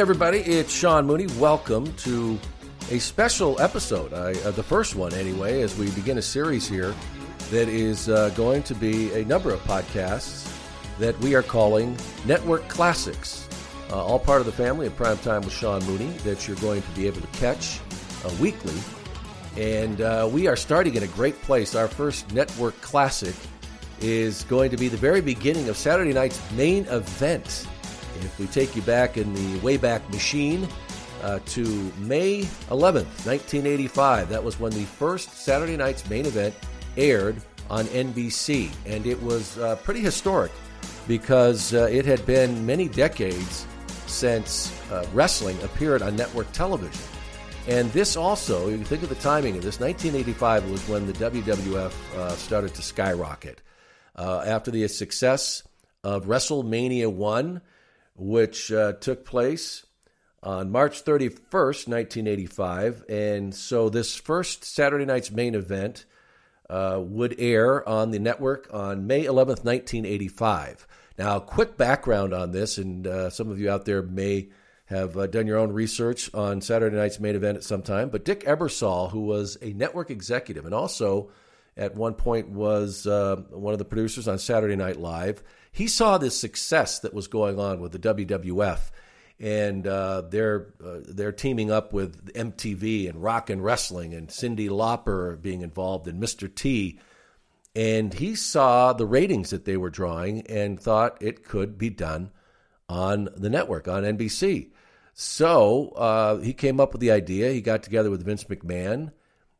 everybody, it's Sean Mooney. Welcome to a special episode, uh, the first one anyway, as we begin a series here that is uh, going to be a number of podcasts that we are calling Network Classics. Uh, all part of the family of Prime Time with Sean Mooney that you're going to be able to catch uh, weekly. And uh, we are starting in a great place. Our first Network Classic is going to be the very beginning of Saturday night's main event. If we take you back in the Wayback Machine uh, to May 11th, 1985, that was when the first Saturday night's main event aired on NBC. And it was uh, pretty historic because uh, it had been many decades since uh, wrestling appeared on network television. And this also, you can think of the timing of this, 1985 was when the WWF uh, started to skyrocket. Uh, after the success of WrestleMania 1, which uh, took place on March 31st, 1985. And so this first Saturday night's main event uh, would air on the network on May 11th, 1985. Now, quick background on this, and uh, some of you out there may have uh, done your own research on Saturday night's main event at some time. But Dick Ebersol, who was a network executive and also at one point was uh, one of the producers on Saturday Night Live, he saw this success that was going on with the WWF, and uh, they're uh, they're teaming up with MTV and Rock and Wrestling, and Cyndi Lauper being involved, and Mr. T. And he saw the ratings that they were drawing and thought it could be done on the network on NBC. So uh, he came up with the idea. He got together with Vince McMahon,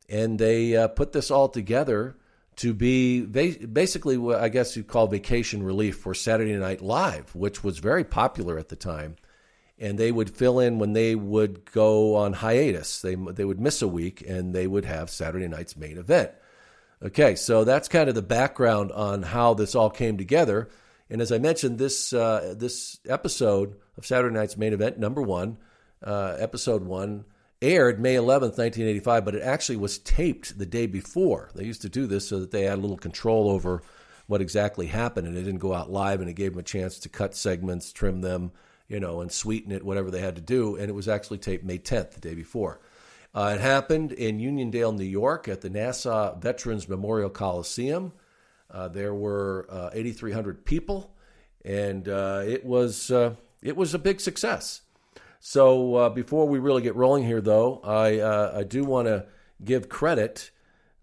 and they uh, put this all together to be basically what I guess you'd call vacation relief for Saturday Night Live, which was very popular at the time. And they would fill in when they would go on hiatus. They, they would miss a week and they would have Saturday night's main event. Okay, so that's kind of the background on how this all came together. And as I mentioned, this uh, this episode of Saturday Night's Main Event, number one, uh, episode one, aired May 11th, 1985, but it actually was taped the day before. They used to do this so that they had a little control over what exactly happened and it didn't go out live and it gave them a chance to cut segments, trim them, you know, and sweeten it, whatever they had to do. And it was actually taped May 10th, the day before. Uh, it happened in Uniondale, New York at the Nassau Veterans Memorial Coliseum. Uh, there were uh, 8,300 people, and uh, it was uh, it was a big success. So uh, before we really get rolling here, though, I uh, I do want to give credit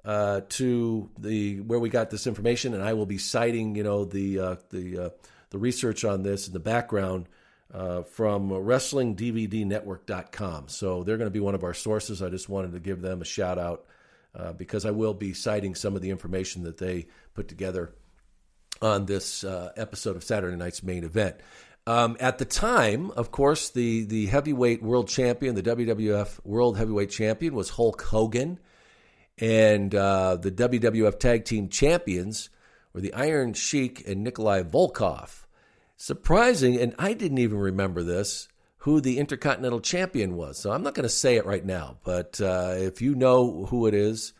uh, to the where we got this information, and I will be citing you know the uh, the uh, the research on this in the background uh, from WrestlingDVDNetwork.com. So they're going to be one of our sources. I just wanted to give them a shout out because I will be citing some of the information that they put together on this episode of Saturday Night's main event. Um, at the time, of course, the, the heavyweight world champion, the WWF world heavyweight champion, was Hulk Hogan. And uh, the WWF tag team champions were the Iron Sheik and Nikolai Volkov. Surprising, and I didn't even remember this, who the Intercontinental Champion was. So I'm not going to say it right now, but uh, if you know who it is,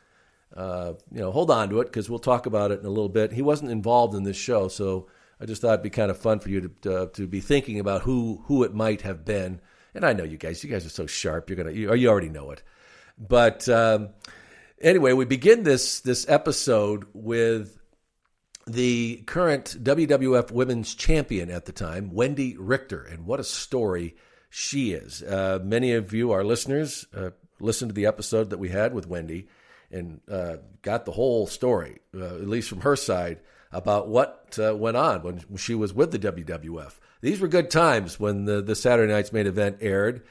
uh, you know, hold on to it because we'll talk about it in a little bit. He wasn't involved in this show, so I just thought it'd be kind of fun for you to uh, to be thinking about who who it might have been. And I know you guys, you guys are so sharp. You're gonna, you, you already know it. But um, anyway, we begin this this episode with the current WWF Women's Champion at the time, Wendi Richter, and what a story she is. Uh, many of you, our listeners, uh, listened to the episode that we had with Wendi and uh, got the whole story, uh, at least from her side about what uh, went on when she was with the WWF. These were good times when the, the Saturday Night's main event aired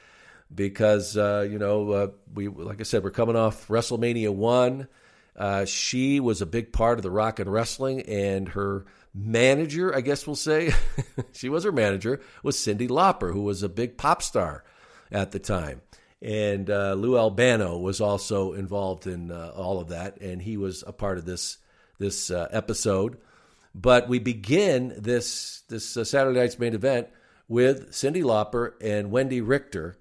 because, uh, you know, uh, we, like I said, we're coming off WrestleMania 1. Uh, she was a big part of the rock and wrestling, and her manager, I guess we'll say, she was her manager, was Cyndi Lauper, who was a big pop star at the time. And uh, Lou Albano was also involved in uh, all of that, and he was a part of this this episode. But we begin this this uh, Saturday night's main event with Cyndi Lauper and Wendi Richter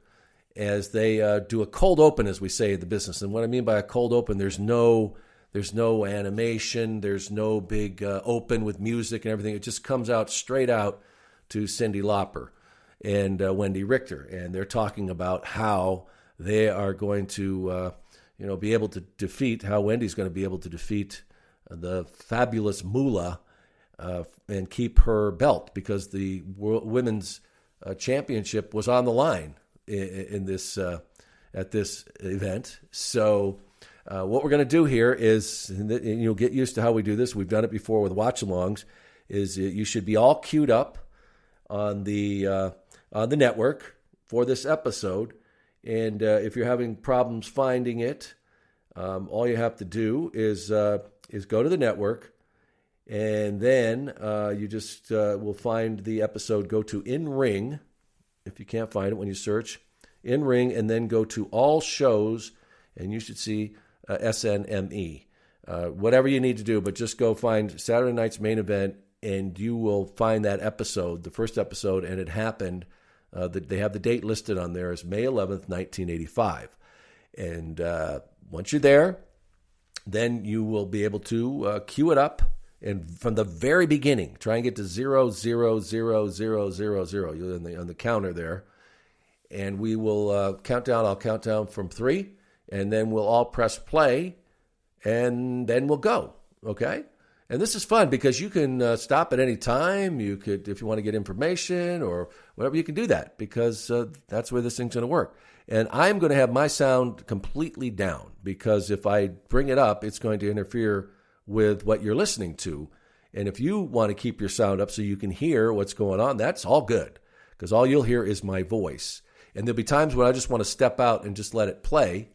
as they uh, do a cold open, as we say in the business. And what I mean by a cold open, there's no there's no animation, there's no big uh, open with music and everything. It just comes out straight out to Cyndi Lauper. and uh, Wendi Richter, and they're talking about how they are going to, uh, you know, be able to defeat how Wendi's going to be able to defeat the fabulous Moolah uh, and keep her belt because the world, women's uh, championship was on the line in, in this uh, at this event. So. Uh, what we're going to do here is, and you'll get used to how we do this. We've done it before with watch-alongs. Is you should be all queued up on the uh, on the network for this episode, and uh, if you're having problems finding it, um, all you have to do is is go to the network, and then uh, you just uh, will find the episode. Go to In Ring, if you can't find it when you search In Ring, and then go to All Shows, and you should see uh, SNME. Uh, whatever you need to do, but just go find Saturday night's main event, and you will find that episode, the first episode, and it happened. Uh, the, they have the date listed on there as May 11th, 1985. And uh, once you're there, then you will be able to queue it up and from the very beginning, try and get to zero zero zero zero zero zero. You're on the on the counter there, and we will uh, count down. I'll count down from three, and then we'll all press play, and then we'll go. Okay. And this is fun because you can uh, stop at any time. You could, if you want to get information or whatever, you can do that because uh, that's where this thing's going to work. And I'm going to have my sound completely down because if I bring it up, it's going to interfere with what you're listening to. And if you want to keep your sound up so you can hear what's going on, that's all good because all you'll hear is my voice. And there'll be times when I just want to step out and just let it play,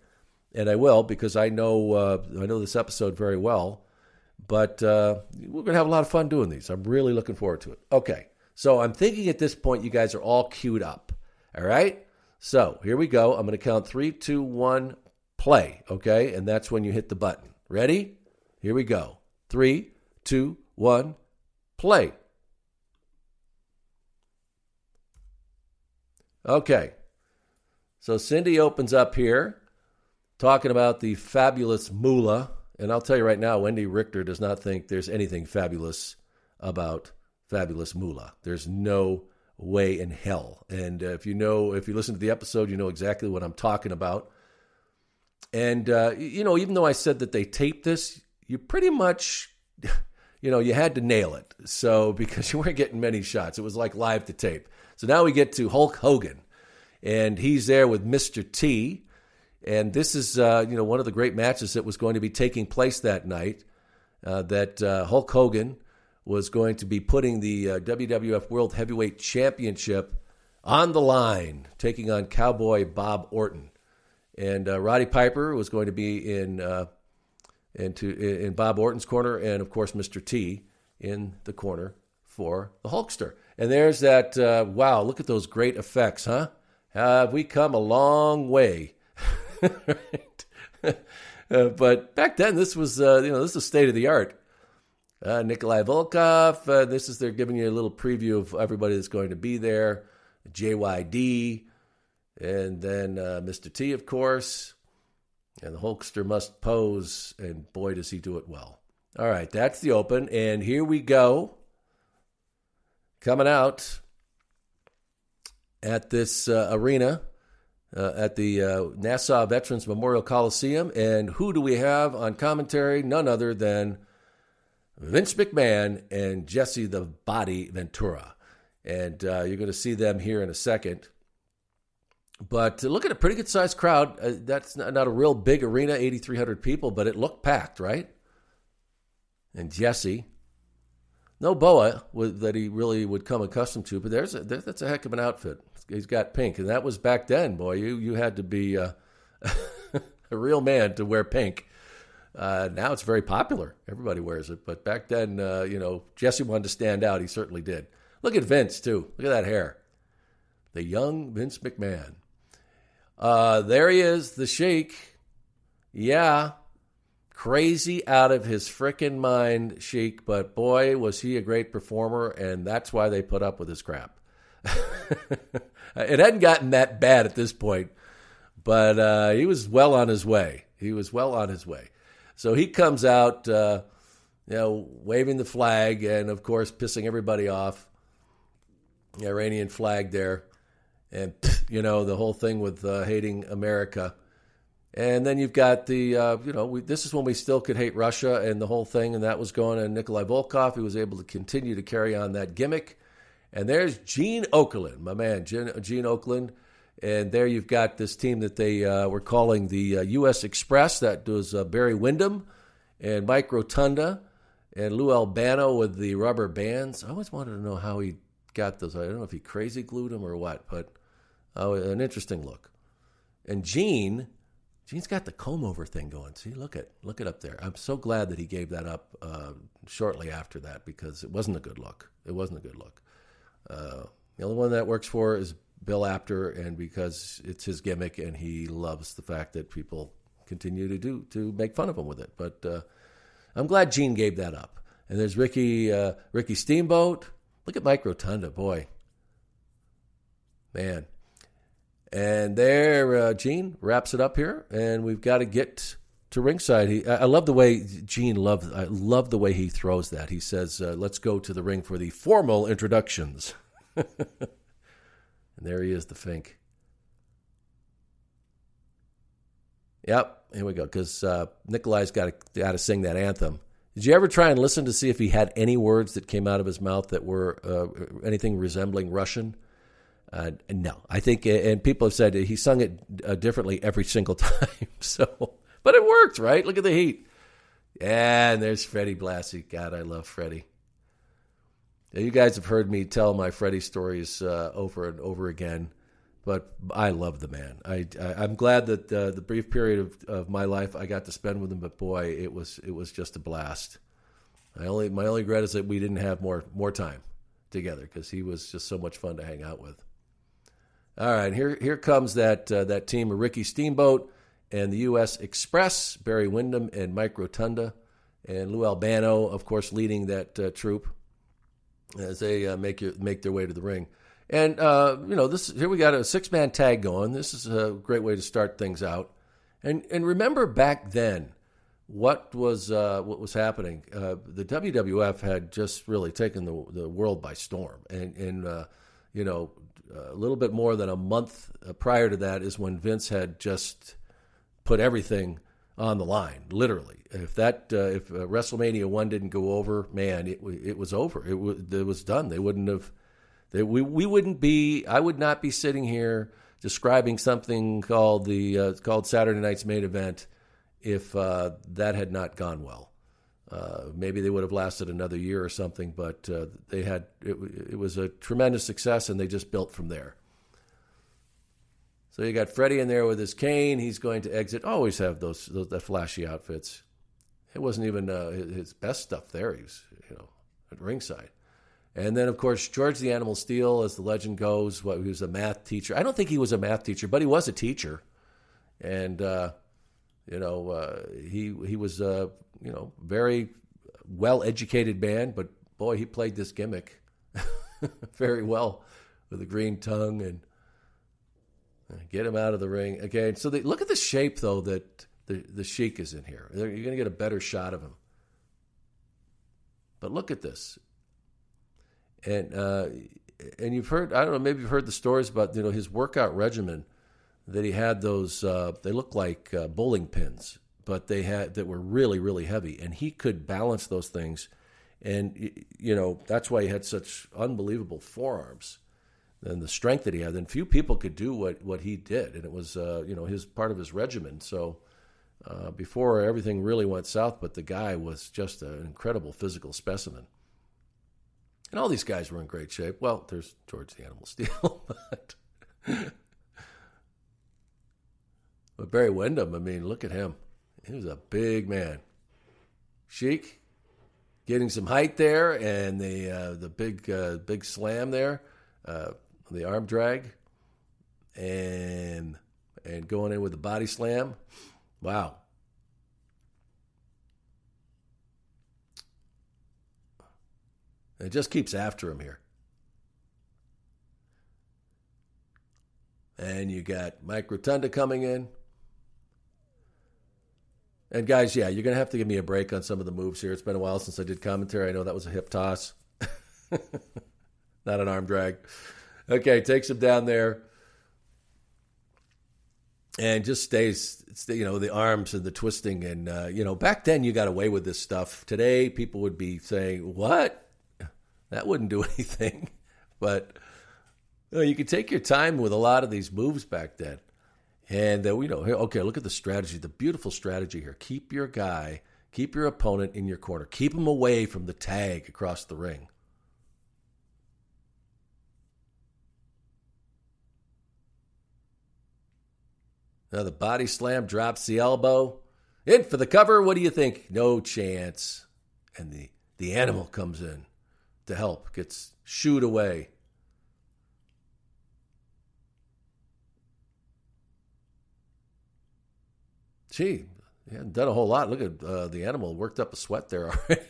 and I will because I know uh, I know this episode very well. But uh, we're going to have a lot of fun doing these. I'm really looking forward to it. Okay, so I'm thinking at this point you guys are all queued up. All right, so here we go. I'm going to count three, two, one, play. Okay, and that's when you hit the button. Ready? Here we go. Three, two, one, play. Okay. So Cyndi opens up here talking about the fabulous Moolah. And I'll tell you right now, Wendi Richter does not think there's anything fabulous about fabulous Moolah. There's no way in hell. And uh, if you know, if you listen to the episode, you know exactly what I'm talking about. And, uh, you know, even though I said that they taped this, you pretty much, you know, you had to nail it. So because you weren't getting many shots, it was like live to tape. So now we get to Hulk Hogan, and he's there with Mr. T. And this is, uh, you know, one of the great matches that was going to be taking place that night. Uh, that uh, Hulk Hogan was going to be putting the uh, WWF World Heavyweight Championship on the line, taking on Cowboy Bob Orton. And uh, Roddy Piper was going to be in uh, into in Bob Orton's corner, and of course Mr. T in the corner for the Hulkster. And there's that. Uh, wow, look at those great effects, huh? Have we come a long way? uh, but back then, this was uh, you know this is state of the art. Uh, Nikolai Volkov. Uh, this is they're giving you a little preview of everybody that's going to be there. JYD, and then uh, Mr. T, of course. And the Hulkster must pose, and boy, does he do it well. All right, that's the open. And here we go. Coming out at this uh, arena uh, at the uh, Nassau Veterans Memorial Coliseum. And who do we have on commentary? None other than Vince McMahon and Jesse the Body Ventura. And uh, you're going to see them here in a second. But look at a pretty good sized crowd. Uh, that's not, not, a real big arena, 8,300 people, but it looked packed, right? And Jesse, no boa that he really would come accustomed to, but there's a, that's a heck of an outfit. He's got pink, and that was back then, boy. You you had to be uh, a real man to wear pink. Uh, now it's very popular; everybody wears it. But back then, uh, you know, Jesse wanted to stand out. He certainly did. Look at Vince too. Look at that hair. The young Vince McMahon. Uh, there he is, the Sheik. Yeah, crazy out of his frickin' mind, Sheik. But boy, was he a great performer, and that's why they put up with his crap. it hadn't gotten that bad at this point, but uh, he was well on his way. He was well on his way. So he comes out, uh, you know, waving the flag, and of course, pissing everybody off. The Iranian flag there and you know the whole thing with uh, hating America. And then you've got the, uh, you know, we, this is when we still could hate Russia and the whole thing, and that was going on. Nikolai Volkov, he was able to continue to carry on that gimmick. And there's Gene Okerlund, my man, Gene, Gene Okerlund. And there you've got this team that they uh, were calling the uh, U.S. Express. That was uh, Barry Windham and Mike Rotunda and Lou Albano with the rubber bands. I always wanted to know how he got those. I don't know if he crazy glued them or what, but oh, an interesting look. And Gene, Gene's got the comb over thing going. See, look at look it up there. I'm so glad that he gave that up uh, shortly after that because it wasn't a good look. It wasn't a good look. Uh, the only one that works for is Bill Apter, and because it's his gimmick, and he loves the fact that people continue to do to make fun of him with it. But uh, I'm glad Gene gave that up. And there's Ricky uh, Ricky Steamboat. Look at Mike Rotunda, boy, man. And there, uh, Gene wraps it up here, and we've got to get to ringside. He, I love the way Gene loves. I love the way he throws that. He says, uh, "Let's go to the ring for the formal introductions." And there he is, the Fink. Yep, here we go. Because uh, Nikolai's got to got to sing that anthem. Did you ever try and listen to see if he had any words that came out of his mouth that were uh, anything resembling Russian? Uh, no, I think, and people have said he sung it uh, differently every single time. So, but it worked, right? Look at the heat. And there's Freddie Blassie. God, I love Freddie. You guys have heard me tell my Freddie stories uh, over and over again, but I love the man. I, I am glad that uh, the brief period of, of my life I got to spend with him, but boy, it was it was just a blast. I only my only regret is that we didn't have more more time together because he was just so much fun to hang out with. All right, here here comes that uh, that team of Ricky Steamboat and the U.S. Express, Barry Windham and Mike Rotunda, and Lou Albano, of course, leading that uh, troop as they uh, make your, make their way to the ring. And uh, you know, this here we got a six man tag going. This is a great way to start things out. And and remember back then, what was uh, what was happening? Uh, the WWF had just really taken the the world by storm. And and you know, a little bit more than a month prior to that is when Vince had just put everything on the line, literally. If that uh, if uh, WrestleMania one didn't go over, man, it it was over. It was it was done. They wouldn't have. They, we we wouldn't be. I would not be sitting here describing something called the uh, called Saturday Night's main event if uh, that had not gone well. Uh, maybe they would have lasted another year or something, but uh, they had it, it was a tremendous success, and they just built from there. So you got Freddie in there with his cane. He's going to exit. Always have those, those that flashy outfits. It wasn't even uh, his best stuff there. He was, you know, at ringside. And then, of course, George the Animal Steele, as the legend goes, what, he was a math teacher. I don't think he was a math teacher, but he was a teacher. And, uh, you know, uh, he, he was a, you know, very well educated man, but boy, he played this gimmick very well with a green tongue and get him out of the ring. again. so they, look at the shape, though, that the, the Sheik is in here. You're going to get a better shot of him. But look at this. And uh, and you've heard I don't know maybe you've heard the stories about you know his workout regimen that he had those uh, they looked like uh, bowling pins but they had that were really really heavy. And he could balance those things. And you know that's why he had such unbelievable forearms and the strength that he had. And few people could do what what he did. And it was uh, you know his part of his regimen. So uh, before everything really went south, but the guy was just an incredible physical specimen. And all these guys were in great shape. Well, there's George the Animal Steele, but, but Barry Windham, I mean, look at him. He was a big man. Sheik, getting some height there, and the uh, the big uh, big slam there, uh, the arm drag, and and going in with the body slam. Wow. It just keeps after him here. And you got Mike Rotunda coming in. And guys, yeah, you're going to have to give me a break on some of the moves here. It's been a while since I did commentary. I know that was a hip toss, not an arm drag. Okay, takes him down there. and just stays, you know, the arms and the twisting. And, uh, you know, back then you got away with this stuff. Today, people would be saying, what? That wouldn't do anything. But you, know, you could take your time with a lot of these moves back then. And, uh, you know, okay, look at the strategy, the beautiful strategy here. Keep your guy, keep your opponent in your corner, keep him away from the tag across the ring. Now the body slam drops the elbow. In for the cover. What do you think? No chance. And the, the animal comes in to help, gets shooed away. Gee, he hadn't done a whole lot. Look at uh, the animal worked up a sweat there already.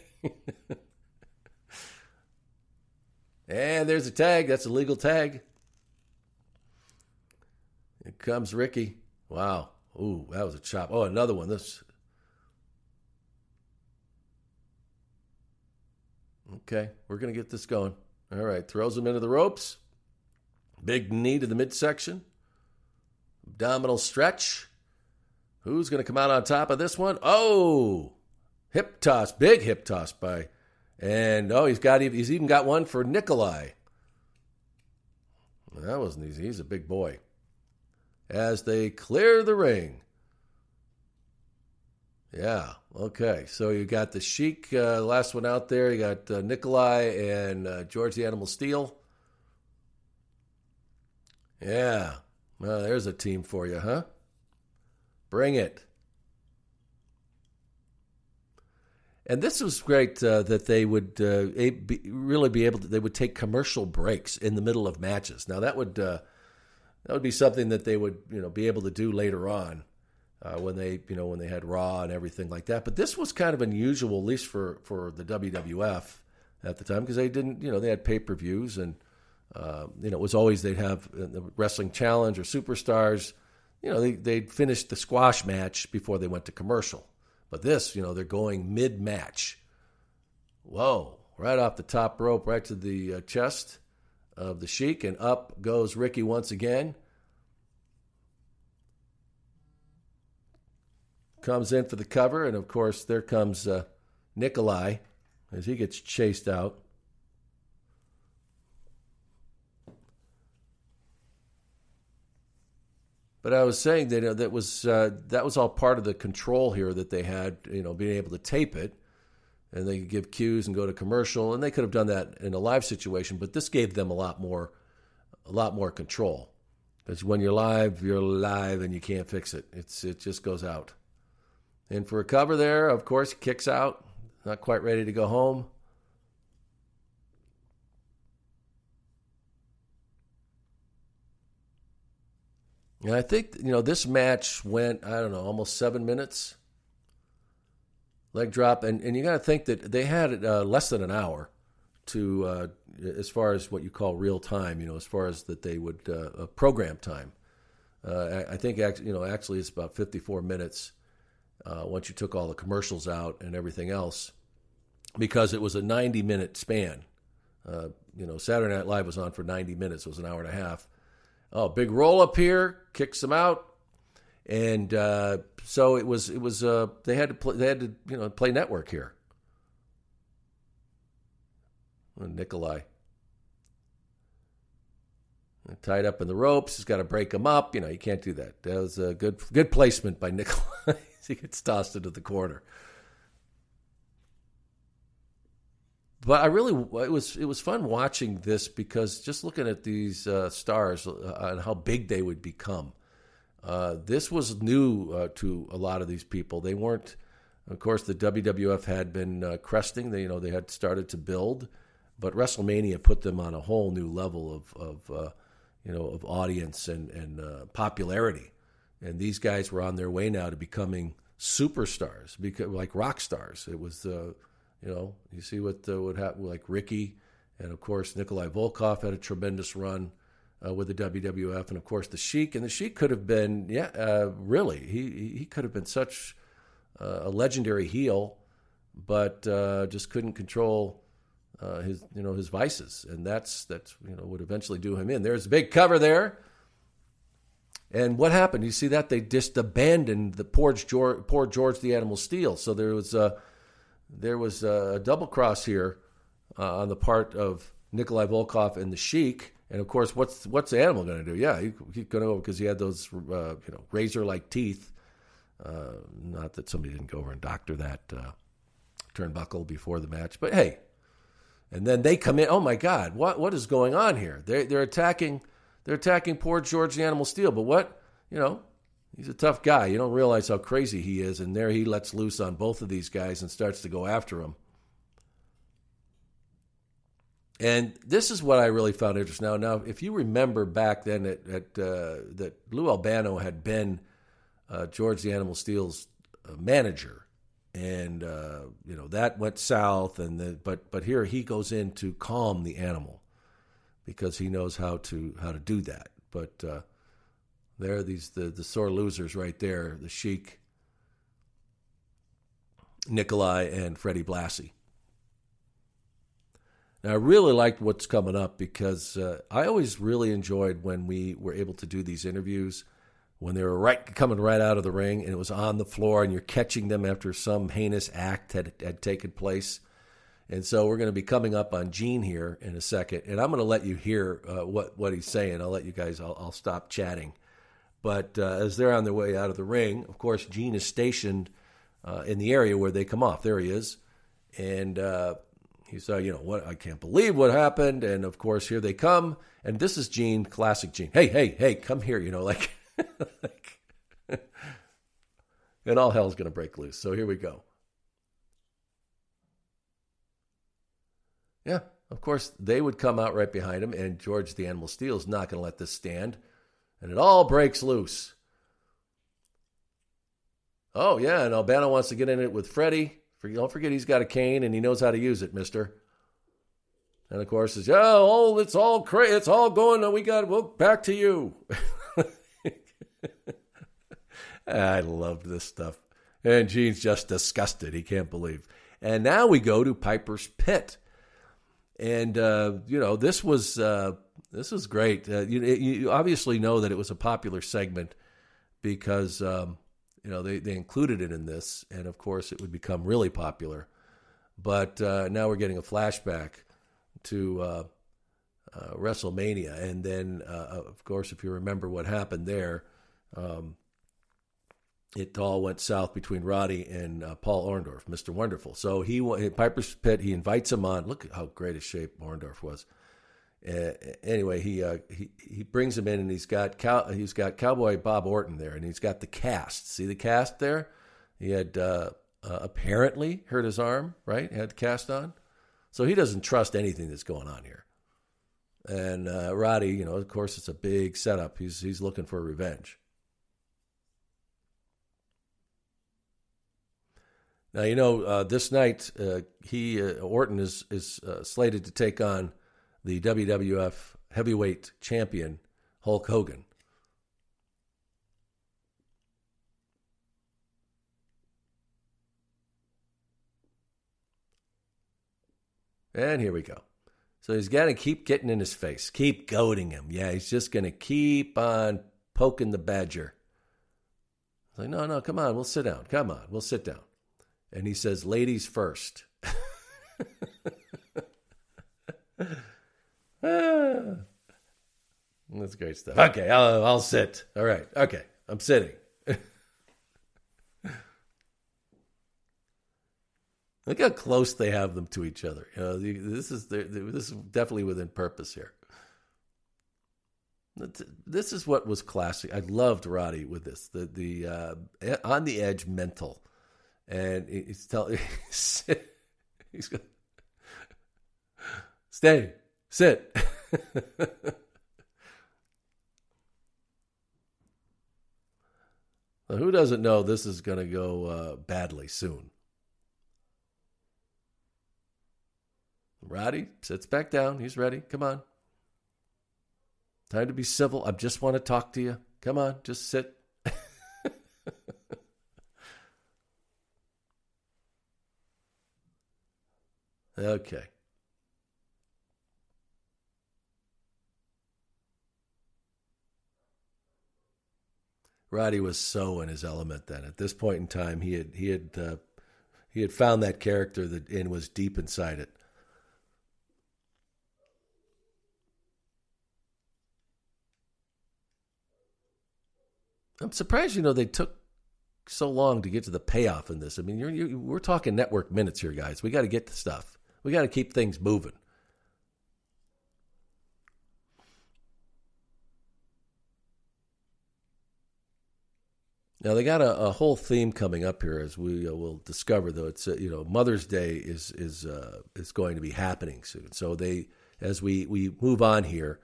and there's a tag. That's a legal tag. Comes Ricky. Wow. Ooh, that was a chop. Oh, another one. This. Okay, we're going to get this going. All right, throws him into the ropes. Big knee to the midsection. Abdominal stretch. Who's going to come out on top of this one? Oh, hip toss, big hip toss by, and oh, he's got he's even got one for Nikolai. That wasn't easy. He's a big boy as they clear the ring. Yeah, okay. So you got the Sheik, uh, last one out there. You got uh, Nikolai and uh, George the Animal Steele. Yeah, well, there's a team for you, huh? Bring it. And this was great uh, that they would uh, be, really be able to. They would take commercial breaks in the middle of matches. Now that would uh, that would be something that they would you know be able to do later on uh, when they you know when they had Raw and everything like that. But this was kind of unusual, at least for for the WWF at the time, because they didn't you know they had pay per views and uh, you know it was always they'd have the Wrestling Challenge or Superstars. You know they they'd finish the squash match before they went to commercial. But this, you know, they're going mid match. Whoa! Right off the top rope, right to the uh, chest of the Sheik, and up goes Ricky once again. Comes in for the cover, and of course, there comes uh, Nikolai as he gets chased out. But I was saying that you know, that was uh, that was all part of the control here that they had, you know, being able to tape it and they could give cues and go to commercial, and they could have done that in a live situation. But this gave them a lot more, a lot more control. Because when you're live, you're live, and you can't fix it. It's it just goes out. And for a cover there, of course, kicks out, not quite ready to go home. And I think you know this match went I don't know almost seven minutes leg drop, and, and you got to think that they had uh, less than an hour to uh, as far as what you call real time. You know, as far as that they would uh, program time. Uh, I, I, think you know actually it's about 54 minutes uh, once you took all the commercials out and everything else, because it was a 90 minute span. Uh, you know, Saturday Night Live was on for 90 minutes. It was an hour and a half. Oh, big roll up here, kicks them out and uh, so it was. It was. Uh, they had to play. They had to you know play network here. Nikolai tied up in the ropes. He's got to break him up. You know, you can't do that. That was a good good placement by Nikolai. he gets tossed into the corner. But I really, it was it was fun watching this because just looking at these uh, stars uh, and how big they would become. Uh, this was new uh, to a lot of these people. They weren't, of course, the WWF had been uh, cresting. They, you know, they had started to build, but WrestleMania put them on a whole new level of, of uh, you know, of audience and and popularity. And these guys were on their way now to becoming superstars, because like rock stars. It was, you know, you see what what happened, like Ricky, and of course Nikolai Volkov had a tremendous run uh, with the WWF, and of course the Sheik. And the Sheik could have been, yeah, uh, really, he he could have been such uh, a legendary heel, but uh, just couldn't control uh, his you know his vices, and that's that's you know would eventually do him in. There's a big cover there, And what happened? You see that they just abandoned the poor George, poor George the Animal Steele. So there was a there was a double cross here uh, on the part of Nikolai Volkov and the Sheik. And of course, what's what's the animal going to do? Yeah, he, he's going to go because he had those uh, you know razor like teeth. Uh, not that somebody didn't go over and doctor that uh, turnbuckle before the match, but hey. And then they come in. Oh my God, what what is going on here? They they're attacking they're attacking poor George the Animal Steele. But what you know, he's a tough guy. You don't realize how crazy he is. And there he lets loose on both of these guys and starts to go after them. And this is what I really found interesting. Now, now, if you remember back then that that, uh, that Lou Albano had been uh, George the Animal Steele's uh, manager, and uh, you know that went south, and the, but but here he goes in to calm the animal because he knows how to how to do that. But uh, there are these the the sore losers right there, the Sheik, Nikolai, and Freddie Blassie. Now, I really liked what's coming up because uh, I always really enjoyed when we were able to do these interviews when they were right coming right out of the ring and it was on the floor and you're catching them after some heinous act had, had taken place. And so we're going to be coming up on Gene here in a second, and I'm going to let you hear uh, what what he's saying. I'll let you guys. I'll, I'll stop chatting. But uh, as they're on their way out of the ring, of course, Gene is stationed uh, in the area where they come off. There he is, and uh, he said, you know, what I can't believe what happened. And of course, here they come. And this is Gene, classic Gene. Hey, hey, hey, come here, you know, like, like and all hell's going to break loose. So here we go. Yeah, of course, they would come out right behind him, and George the Animal Steele is not going to let this stand. And it all breaks loose. Oh, yeah, and Albano wants to get in it with Freddie. Don't forget he's got a cane and he knows how to use it, mister. And of course, says, "Oh, it's all cra- it's all going. We got well back to you." I loved this stuff, and Gene's just disgusted. He can't believe. And now we go to Piper's Pit, and uh, you know this was uh, this is great. Uh, you, you, obviously know that it was a popular segment because um, you know, they, they included it in this, and of course, it would become really popular. But uh, now we're getting a flashback to uh, uh, WrestleMania, and then, uh, of course, if you remember what happened there, um, it all went south between Roddy and uh, Paul Orndorff, Mr. Wonderful. So he Piper's Pit, he invites him on. Look how great a shape Orndorff was. Uh, anyway, he uh, he he brings him in, and he's got cow, he's got Cowboy Bob Orton there, and he's got the cast. See the cast there? He had uh, uh apparently hurt his arm, right? Had the cast on, so he doesn't trust anything that's going on here. And uh, Roddy, you know, of course, it's a big setup. He's he's looking for revenge. Now you know uh, this night he Orton is is slated to take on the WWF heavyweight champion, Hulk Hogan. And here we go. So he's got to keep getting in his face, keep goading him. Yeah, he's just going to keep on poking the badger. Like, no, no, come on, we'll sit down. Come on, we'll sit down. And he says, ladies first. Ah. That's great stuff. Okay, I'll, I'll sit. All right. Okay, I'm sitting. Look how close they have them to each other. You know, this is this is definitely within purpose here. This is what was classic. I loved Roddy with this the the uh, on the edge mental, and he's telling he's going stay Sit. who doesn't know this is going to go uh, badly soon? Roddy sits back down. He's ready. Come on. Time to be civil. I just want to talk to you. Come on, just sit. okay. Roddy was so in his element then. At this point in time, he had he had uh, he had found that character that and was deep inside it. I'm surprised, you know, they took so long to get to the payoff in this. I mean, you're, you're, we're talking network minutes here, guys. We got to get the stuff. We got to keep things moving. Now they got a, a, whole theme coming up here, as we uh, will discover. Though it's uh, you know Mother's Day is is uh, is going to be happening soon. So they as we we move on here,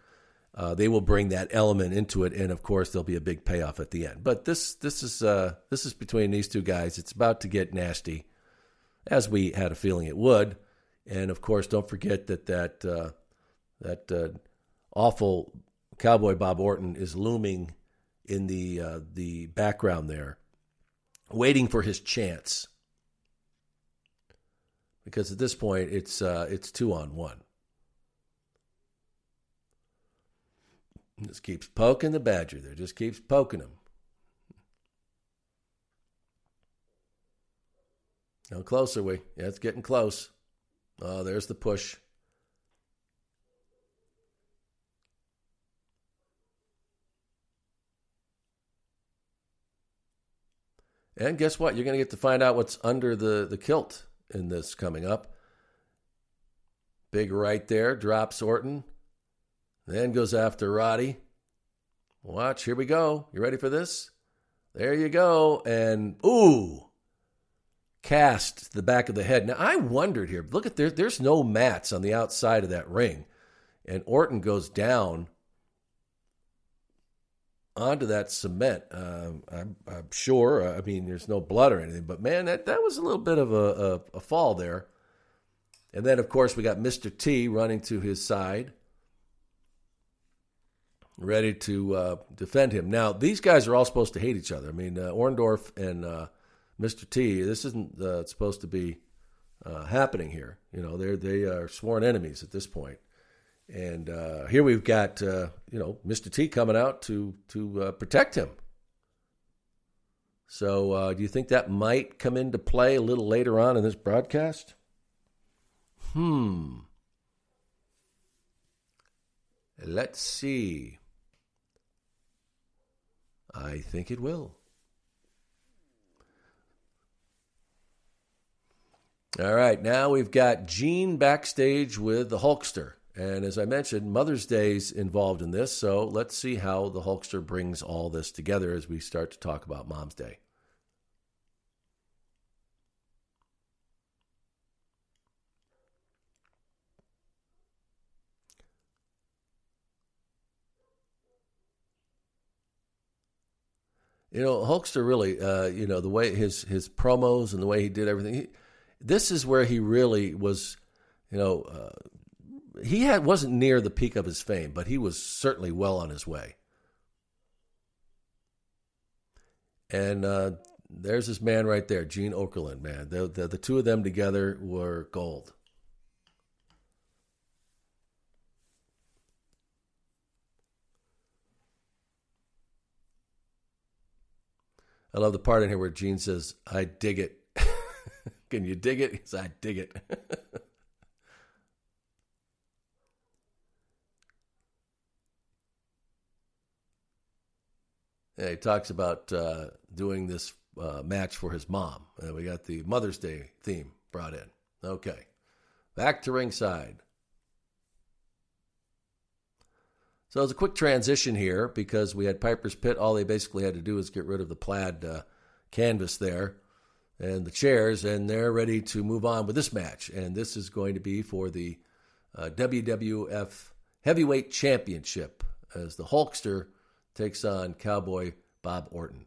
uh, they will bring that element into it, and of course there'll be a big payoff at the end. But this this is uh, this is between these two guys. It's about to get nasty, as we had a feeling it would. And of course, don't forget that that uh, that awful cowboy Bob Orton is looming in the uh, the background there, waiting for his chance. Because at this point, it's uh, it's two on one. Just keeps poking the badger there. Just keeps poking him. How close are we? Yeah, it's getting close. Oh, there's the push. And guess what? You're going to get to find out what's under the, the kilt in this coming up. Big right there, drops Orton. Then goes after Roddy. Watch, here we go. You ready for this? There you go. And ooh, cast the back of the head. Now I wondered here. Look at there. There's no mats on the outside of that ring, and Orton goes down onto that cement. Uh, I'm, I'm, sure. I mean, there's no blood or anything, but man, that, that was a little bit of a, a, a fall there. And then, of course, we got Mr. T running to his side, ready to uh, defend him. Now, these guys are all supposed to hate each other. I mean, uh, Orndorff and uh, Mr. T. This isn't uh, supposed to be uh, happening here. You know, they they are sworn enemies at this point. And uh, here we've got uh, you know Mr. T coming out to to uh, protect him. So uh, do you think that might come into play a little later on in this broadcast? Hmm. Let's see. I think it will. All right, now we've got Gene backstage with the Hulkster. And as I mentioned, Mother's Day's involved in this, so let's see how the Hulkster brings all this together as we start to talk about Mom's Day. You know, Hulkster really, uh, you know, the way his his promos and the way he did everything. He, this is where he really was, you know, uh, he had wasn't near the peak of his fame, but he was certainly well on his way. And uh, there's this man right there, Gene Okerlund. Man, the, the the two of them together were gold. I love the part in here where Gene says, "I dig it." Can you dig it? He says, "I dig it." he talks about uh, doing this uh, match for his mom. And we got the Mother's Day theme brought in. Okay, back to ringside. So it's a quick transition here because we had Piper's Pit. All they basically had to do was get rid of the plaid uh, canvas there and the chairs, and they're ready to move on with this match. And this is going to be for the uh, WWF Heavyweight Championship as the Hulkster takes on Cowboy Bob Orton.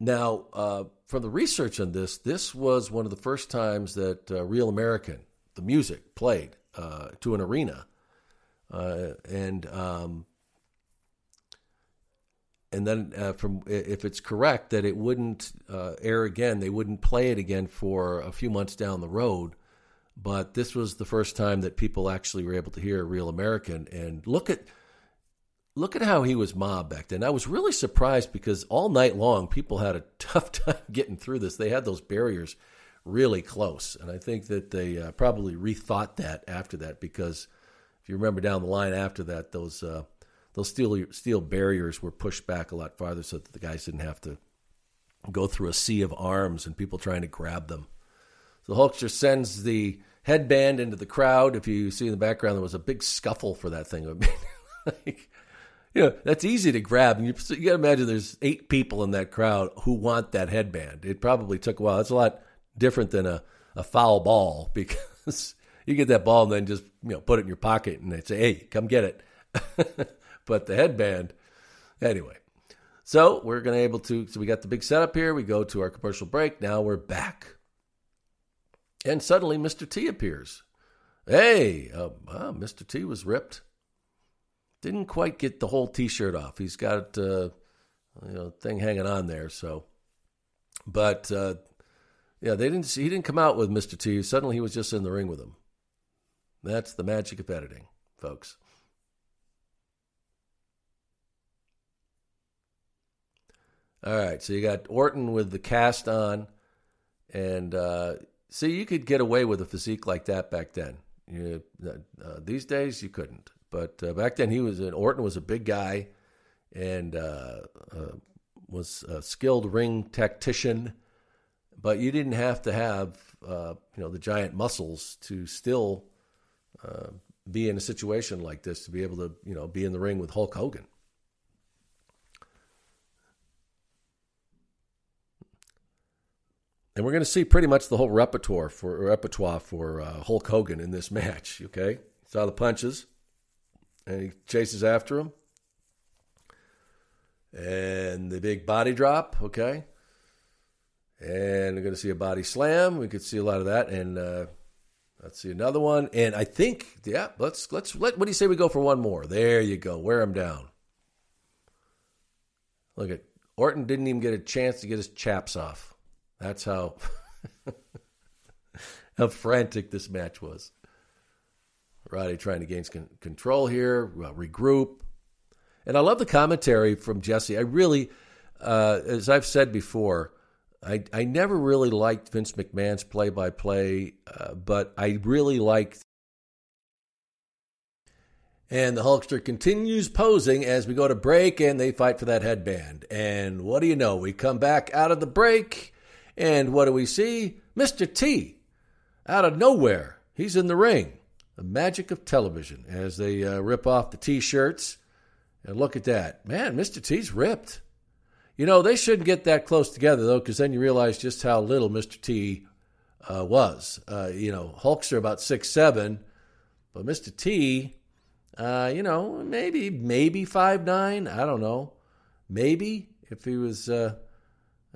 Now, uh, from the research on this, this was one of the first times that uh, Real American, the music, played uh, to an arena, uh, and um, and then uh, from if it's correct that it wouldn't uh, air again, they wouldn't play it again for a few months down the road but this was the first time that people actually were able to hear a real American. And look at look at how he was mobbed back then. I was really surprised because all night long people had a tough time getting through this. They had those barriers really close, and I think that they uh, probably rethought that after that because if you remember down the line after that, those uh, those steel steel barriers were pushed back a lot farther so that the guys didn't have to go through a sea of arms and people trying to grab them. So the Hulkster sends the headband into the crowd. If you see in the background, there was a big scuffle for that thing. like, you know, that's easy to grab. And you, you got to imagine there's eight people in that crowd who want that headband. It probably took a while. It's a lot different than a, a foul ball because you get that ball and then just you know put it in your pocket and they say, "Hey, come get it." but the headband, anyway. So we're going to able to. So we got the big setup here. We go to our commercial break. Now we're back, and suddenly Mr. T appears. Hey, uh, uh, Mr. T was ripped. Didn't quite get the whole T-shirt off. He's got uh, you know thing hanging on there. So, but uh, yeah, they didn't. He didn't come out with Mr. T. Suddenly he was just in the ring with him. That's the magic of editing, folks. All right, so you got Orton with the cast on, and uh, see, you could get away with a physique like that back then. You, uh, these days, you couldn't. But uh, back then, he was an Orton was a big guy, and uh, uh, was a skilled ring tactician. But you didn't have to have uh, you know the giant muscles to still be in a situation like this to be able to you know be in the ring with Hulk Hogan. And we're going to see pretty much the whole repertoire for repertoire for uh, Hulk Hogan in this match. Okay, saw the punches, and he chases after him, and the big body drop. Okay, and we're going to see a body slam. We could see a lot of that, and uh, let's see another one. And I think, yeah, let's let's let. What do you say we go for one more? There you go. Wear him down. Look at Orton didn't even get a chance to get his chaps off. That's how how frantic this match was. Roddy trying to gain control here, regroup, and I love the commentary from Jesse. I really, uh, as I've said before, I I never really liked Vince McMahon's play by play, but I really liked. And the Hulkster continues posing as we go to break, and they fight for that headband. And what do you know? We come back out of the break and what do we see? Mr. T, out of nowhere, he's in the ring. The magic of television as they uh, rip off the t shirts. And look at that. Man, Mr. T's ripped. You know, they shouldn't get that close together, though, because then you realize just how little Mr. T uh, was. Uh, you know, Hulkster about six seven, but Mr. T, uh, you know, maybe maybe five nine. I don't know. Maybe if he was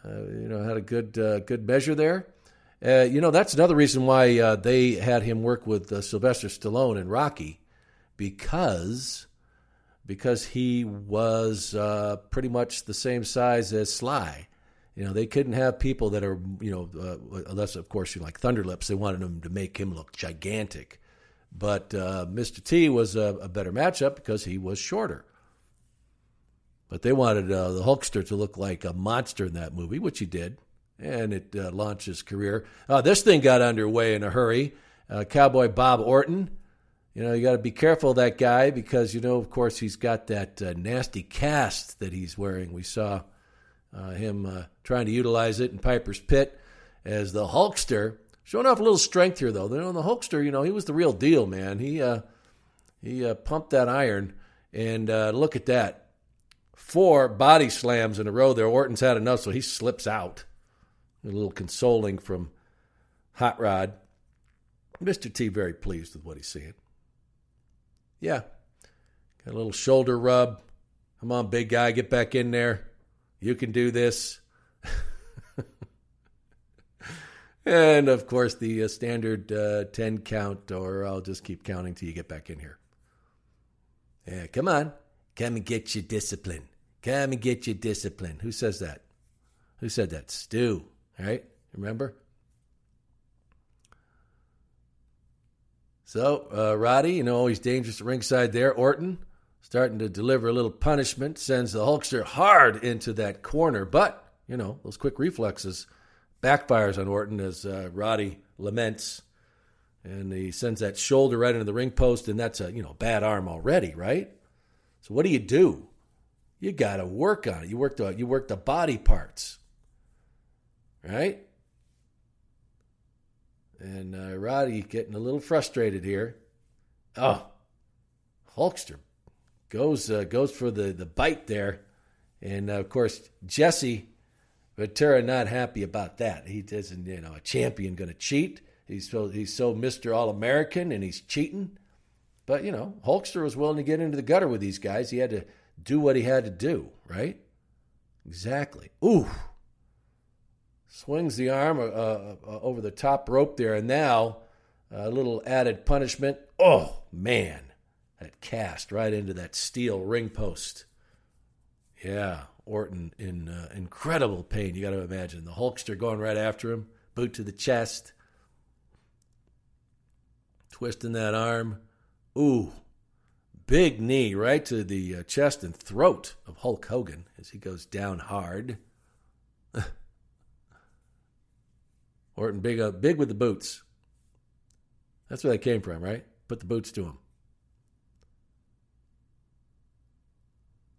uh, you know, had a good uh, good measure there. Uh, you know, that's another reason why uh, they had him work with uh, Sylvester Stallone in Rocky, because because he was uh, pretty much the same size as Sly. You know, they couldn't have people that are you know, unless of course you like Thunderlips. They wanted him to make him look gigantic, but Mr. T was a, a better matchup because he was shorter. But they wanted uh, the Hulkster to look like a monster in that movie, which he did, and it uh, launched his career. Uh, this thing got underway in a hurry. Uh, Cowboy Bob Orton, you know, you got to be careful of that guy because, you know, of course, he's got that uh, nasty cast that he's wearing. We saw uh, him trying to utilize it in Piper's Pit as the Hulkster. Showing off a little strength here, though. You know, the Hulkster, you know, he was the real deal, man. He he pumped that iron, and look at that four body slams in a row there. Orton's had enough, so he slips out. A little consoling from Hot Rod. Mr. T very pleased with what he's seeing. Yeah. Got a little shoulder rub. Come on, big guy, get back in there. You can do this. and of course, the uh, standard uh, 10 count, or I'll just keep counting till you get back in here. Yeah, come on. Come and get your discipline. Come and get your discipline. Who says that? Who said that? Stu, right? Remember? So, uh, Roddy, you know, he's dangerous at ringside there. Orton, starting to deliver a little punishment, sends the Hulkster hard into that corner. But, you know, those quick reflexes backfires on Orton as uh, Roddy laments. And he sends that shoulder right into the ring post, and that's a, you know, bad arm already, right? So what do you do? You got to work on it. You work the you work the body parts, right? And uh, Roddy getting a little frustrated here. Oh, Hulkster goes uh, goes for the the bite there, and uh, of course Jesse Ventura not happy about that. He doesn't, you know, a champion going to cheat. He's so he's so Mister All American and he's cheating. But you know, Hulkster was willing to get into the gutter with these guys. He had to do what he had to do, right? Exactly. Ooh. Swings the arm uh, uh, uh over the top rope there, and now a little added punishment. Oh man, that cast right into that steel ring post. Yeah, Orton in uh, incredible pain. You got to imagine the Hulkster going right after him, boot to the chest, twisting that arm. Ooh, big knee right to the uh, chest and throat of Hulk Hogan as he goes down hard. Orton big uh, big with the boots. That's where they came from, right? Put the boots to him.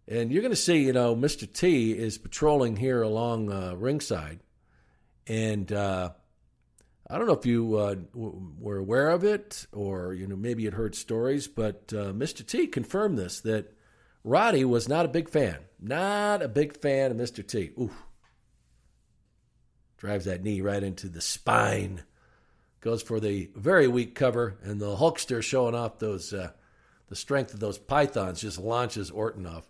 And you're going to see, you know, Mr. T is patrolling here along uh, ringside. And uh, I don't know if you uh, w- were aware of it or, you know, maybe had heard stories, but uh, Mr. T confirmed this that Roddy was not a big fan. Not a big fan of Mr. T. Ooh. Drives that knee right into the spine. Goes for the very weak cover, and the Hulkster showing off those uh, the strength of those pythons just launches Orton off.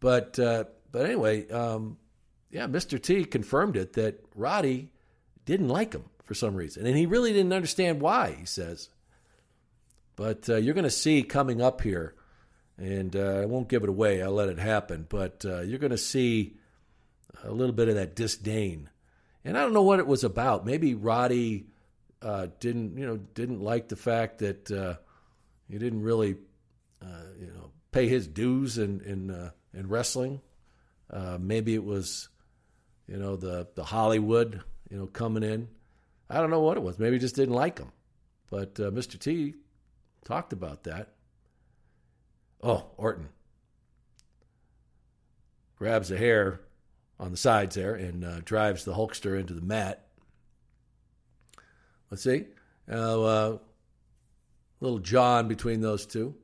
But uh, but anyway, um, yeah, Mr. T confirmed it that Roddy didn't like him for some reason, and he really didn't understand why. He says, but uh, you're going to see coming up here, and uh, I won't give it away. I'll let it happen. But uh, you're going to see a little bit of that disdain, and I don't know what it was about. Maybe Roddy uh, didn't you know didn't like the fact that uh, he didn't really you know pay his dues in in in wrestling. Uh, maybe it was, you know, the the Hollywood, you know, coming in. I don't know what it was. Maybe just didn't like him. But uh, Mr. T talked about that. Oh, Orton grabs a hair on the sides there and uh, drives the Hulkster into the mat. Let's see. Uh, little John between those two.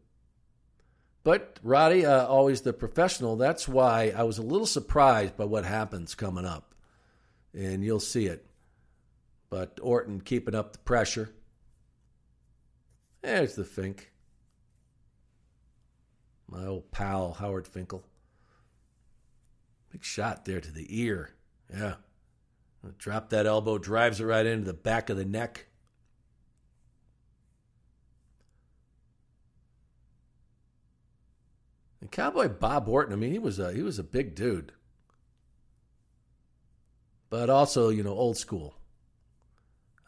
But Roddy, uh, always the professional. That's why I was a little surprised by what happens coming up. And you'll see it. But Orton keeping up the pressure. There's the Fink. My old pal, Howard Finkel. Big shot there to the ear. Yeah. Drop that elbow, drives it right into the back of the neck. And Cowboy Bob Orton, I mean, he was a he was a big dude, but also you know old school.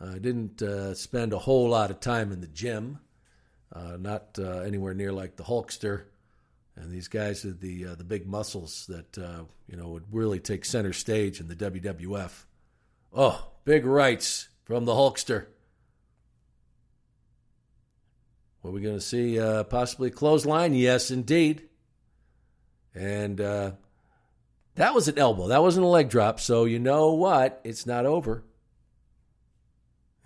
I uh, didn't uh, spend a whole lot of time in the gym, uh, not uh, anywhere near like the Hulkster, and these guys with the uh, the big muscles that uh, you know would really take center stage in the WWF. Oh, big rights from the Hulkster. What are we going to see? possibly clothesline? Yes, indeed. And uh, that was an elbow. That wasn't a leg drop. So you know what? It's not over.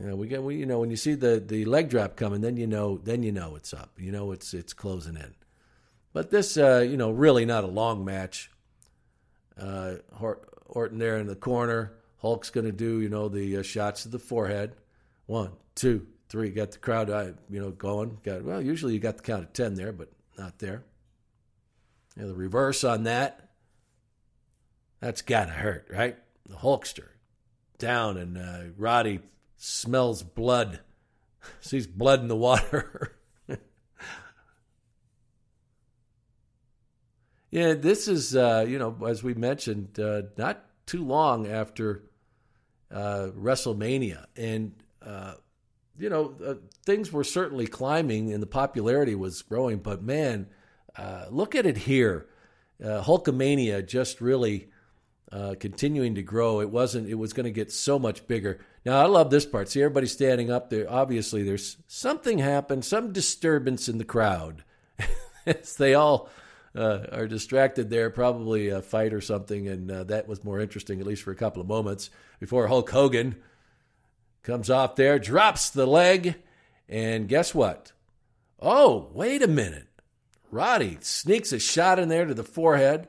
You know, we get we, you know when you see the the leg drop coming, then you know then you know it's up. You know it's it's closing in. But this, uh, you know, really not a long match. Uh, Orton there in the corner. Hulk's going to do, you know, the uh, shots to the forehead. One, two, three. Got the crowd, uh, you know, going. Got well. Usually you got the count of ten there, but not there. The reverse on that, that's got to hurt, right? The Hulkster down, and uh, Roddy smells blood, sees blood in the water. yeah, this is, uh, you know, as we mentioned, uh, not too long after uh, WrestleMania. And, uh, you know, uh, things were certainly climbing and the popularity was growing, but man, uh, look at it here. Hulkamania just really continuing to grow. It wasn't. It was going to get so much bigger. Now I love this part. See everybody standing up there. Obviously, there's something happened, some disturbance in the crowd. they all uh, are distracted there, probably a fight or something, and uh, that was more interesting, at least for a couple of moments, before Hulk Hogan comes off there, drops the leg, and guess what? Oh, wait a minute. Roddy sneaks a shot in there to the forehead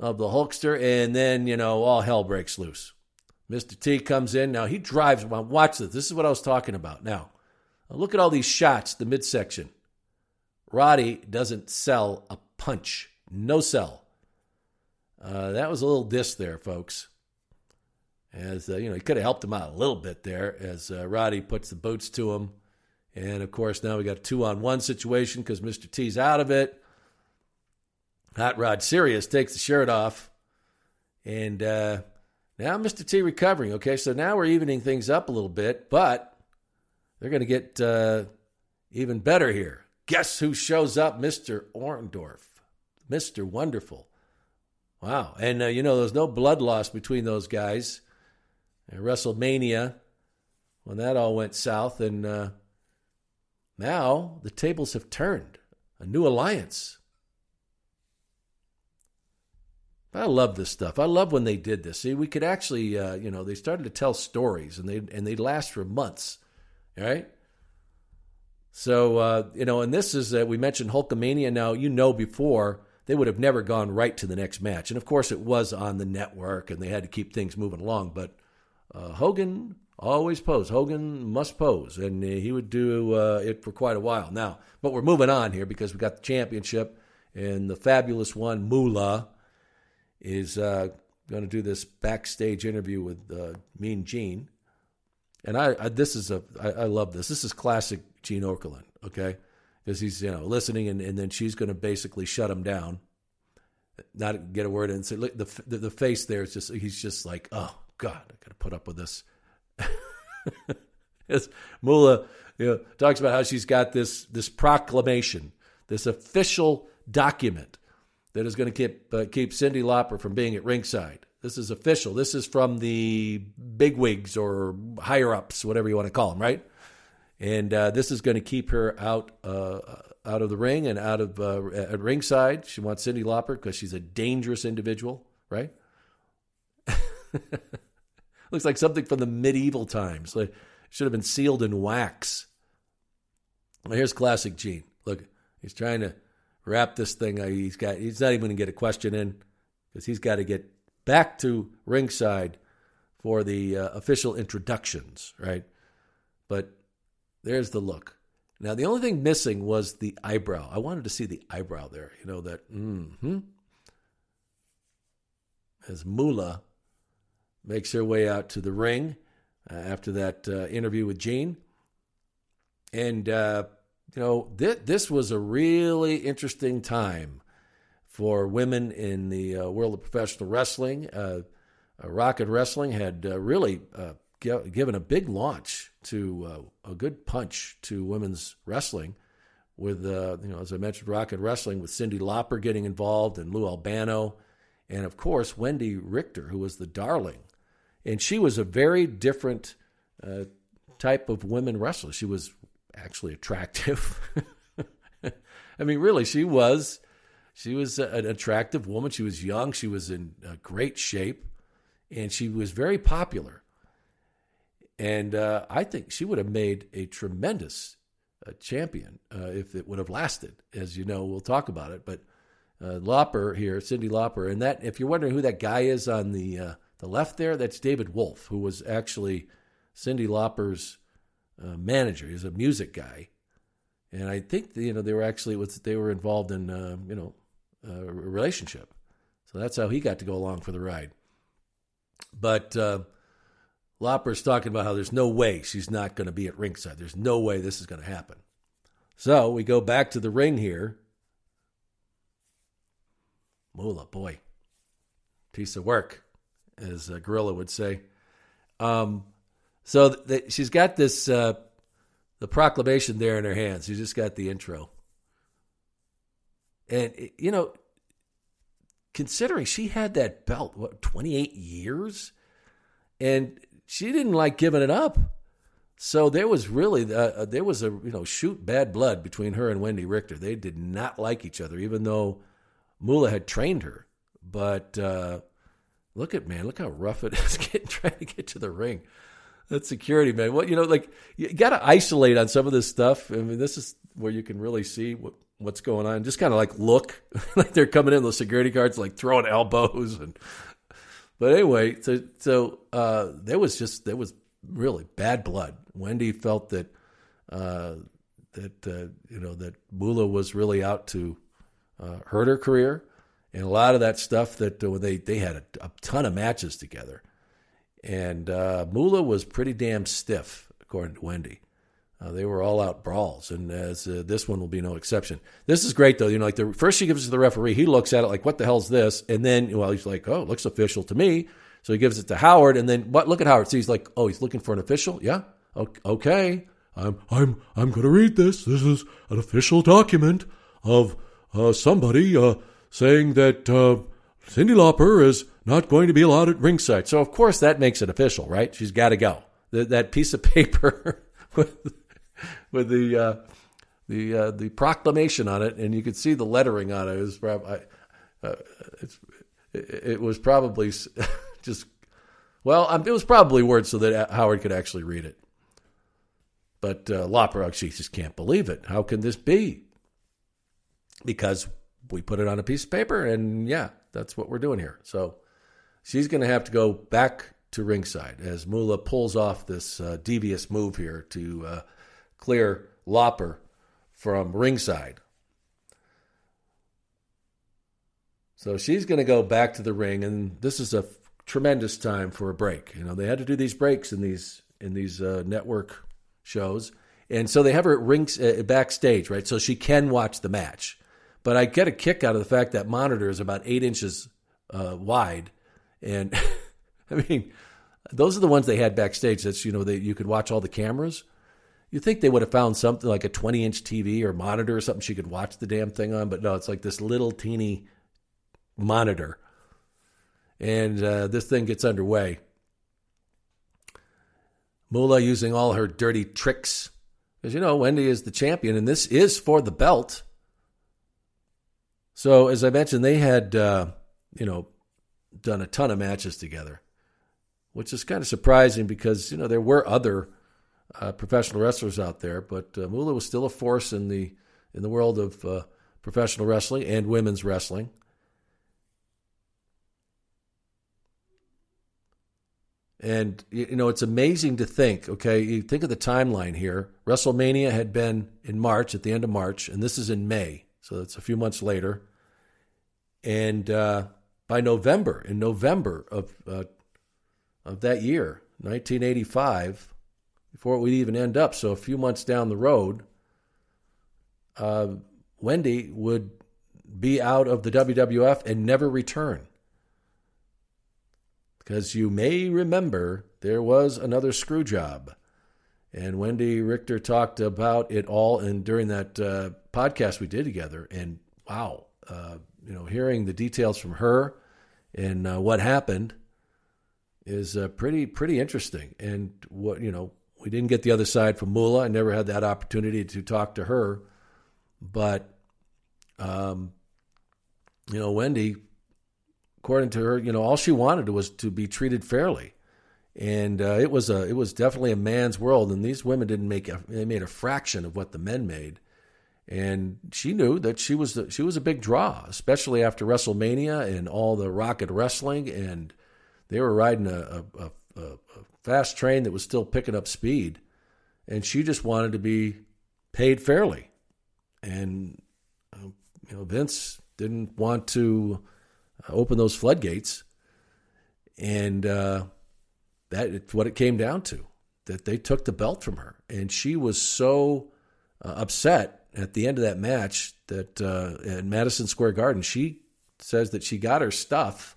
of the Hulkster, and then, you know, all hell breaks loose. Mr. T comes in. Now he drives. Well, watch this. This is what I was talking about. Now, look at all these shots, the midsection. Roddy doesn't sell a punch. No sell. Uh, that was a little diss there, folks. As uh, you know, he could have helped him out a little bit there as uh, Roddy puts the boots to him. And of course, now we got a two on one situation because Mr. T's out of it. Hot Rod Serious takes the shirt off. And uh, now Mr. T recovering. Okay, so now we're evening things up a little bit, but they're going to get uh, even better here. Guess who shows up? Mr. Orndorff. Mr. Wonderful. Wow. And, uh, you know, there's no blood loss between those guys. At WrestleMania, when that all went south, and uh, now the tables have turned. A new alliance. I love this stuff. I love when they did this. See, we could actually, uh, you know, they started to tell stories, and they and they last for months, right? So, uh, you know, and this is, uh, we mentioned Hulkamania. Now, you know, before they would have never gone right to the next match. And of course, it was on the network and they had to keep things moving along. But uh, Hogan always posed. Hogan must pose. And he would do uh, it for quite a while. Now, but we're moving on here because we got the championship and the fabulous one, Moolah, is uh, going to do this backstage interview with uh, Mean Gene. And I, I this is a I, I love this. This is classic Gene Okerlund, okay? Because he's you know listening, and, and then she's going to basically shut him down, not get a word in. So the, the the face there is just he's just like, oh God, I got to put up with this. As Moolah you know, talks about how she's got this this proclamation, this official document that is going to keep uh, keep Cyndi Lauper from being at ringside. This is official. This is from the bigwigs or higher ups, whatever you want to call them, right? and uh, this is going to keep her out uh, out of the ring and out of uh, at ringside. She wants Cyndi Lauper because she's a dangerous individual, right? Looks like something from the medieval times. Like should have been sealed in wax. Well, here's classic Gene. Look, he's trying to wrap this thing. He's got. He's not even going to get a question in because he's got to get back to ringside for the uh, official introductions, right? But there's the look. Now, the only thing missing was the eyebrow. I wanted to see the eyebrow there. You know, that, mm-hmm. As Moolah makes her way out to the ring uh, after that uh, interview with Gene. And, uh, you know, th- this was a really interesting time for women in the uh, world of professional wrestling. Uh, uh, Rock 'n' Wrestling had really given a big launch to uh, a good punch to women's wrestling with, uh, you know, as I mentioned, Rock 'n' Wrestling with Cyndi Lauper getting involved and Lou Albano, and of course Wendi Richter, who was the darling, and she was a very different uh, type of women wrestler. She was actually attractive. I mean, really, she was. She was an attractive woman. She was young. She was in great shape, and she was very popular. And uh, I think she would have made a tremendous uh, champion uh, if it would have lasted. As you know, we'll talk about it. But uh, Lauper here, Cyndi Lauper, and that if you're wondering who that guy is on the uh, the left there, that's David Wolff, who was actually Cyndi Lauper's uh, manager. He's a music guy, and I think you know they were actually was they were involved in you know a relationship. So that's how he got to go along for the ride. But Lauper's talking about how there's no way she's not going to be at ringside. There's no way this is going to happen. So we go back to the ring here. Moolah, boy, piece of work, as uh, Gorilla would say. Um, so she's got this uh, the proclamation there in her hands. She's just got the intro. And, you know, considering she had that belt, what, 28 years? And she didn't like giving it up. So there was really uh, uh, there was a you know shoot bad blood between her and Wendi Richter. They did not like each other, even though Moolah had trained her. But uh, look at man, look how rough it is getting trying to get to the ring. That security man. What you know, like you got to isolate on some of this stuff. I mean, this is where you can really see what, what's going on. Just kind of like look like they're coming in. The security guards like throwing elbows and. But anyway, so so uh, there was just there was really bad blood. Wendi felt that uh, that uh, you know that Moolah was really out to uh, hurt her career, and a lot of that stuff that uh, they they had a, a, ton of matches together, and uh, Moolah was pretty damn stiff according to Wendi. Uh, they were all out brawls, and as uh, this one will be no exception. This is great though. You know, like the first she gives it to the referee, he looks at it like, "What the hell's this?" And then, well, he's like, "Oh, it looks official to me." So he gives it to Howard, and then what? Look at Howard. So he's like, "Oh, he's looking for an official." Yeah. Okay. I'm I'm I'm to read this. This is an official document of uh, somebody uh, saying that uh, Cyndi Lauper is not going to be allowed at ringside. So of course that makes it official, right? She's got to go. That, that piece of paper with with the uh, the uh, the proclamation on it, and you could see the lettering on it. It was probably, uh, it was probably just well, um, it was probably words so that Howard could actually read it. But uh, she just can't believe it. How can this be? Because we put it on a piece of paper, and yeah, that's what we're doing here. So she's going to have to go back to ringside as Moolah pulls off this uh, devious move here to uh, clear Lauper from ringside. So she's going to go back to the ring, and this is a tremendous time for a break. You know, they had to do these breaks in these in these uh, network shows, and so they have her at rings uh, backstage, right? So she can watch the match. But I get a kick out of the fact that monitor is about eight inches uh, wide, and I mean, those are the ones they had backstage. That's you know that you could watch all the cameras. You think they would have found something like a 20 inch TV or monitor or something she could watch the damn thing on, but no, it's like this little teeny monitor and uh, this thing gets underway. Moolah using all her dirty tricks. Because, you know, Wendi is the champion, and this is for the belt. So, as I mentioned, they had, uh, you know, done a ton of matches together, which is kind of surprising because, you know, there were other uh, professional wrestlers out there, but uh, Moolah was still a force in the in the world of uh, professional wrestling and women's wrestling. And, you know, it's amazing to think, okay, you think of the timeline here. WrestleMania had been in March, at the end of March, and this is in May. So it's a few months later. And uh, by November, in November of, uh, of that year, 1985, before it would even end up, so a few months down the road, uh, Wendi would be out of the WWF and never return because you may remember there was another screw job. And Wendi Richter talked about it all and during that uh, podcast we did together. And wow, uh, you know, hearing the details from her and uh, what happened is uh, pretty pretty interesting. And what you know, we didn't get the other side from Moolah. I never had that opportunity to talk to her, but um, you know, Wendi, according to her, you know, all she wanted was to be treated fairly, and uh, it was a it was definitely a man's world. And these women didn't make a they made a fraction of what the men made, and she knew that she was she was a big draw, especially after WrestleMania and all the Rock 'n' Wrestling, and they were riding a, a, a, a fast train that was still picking up speed, and she just wanted to be paid fairly, and uh, you know Vince didn't want to open those floodgates. And uh, that's what it came down to that they took the belt from her. And she was so uh, upset at the end of that match that uh, at Madison Square Garden, she says that she got her stuff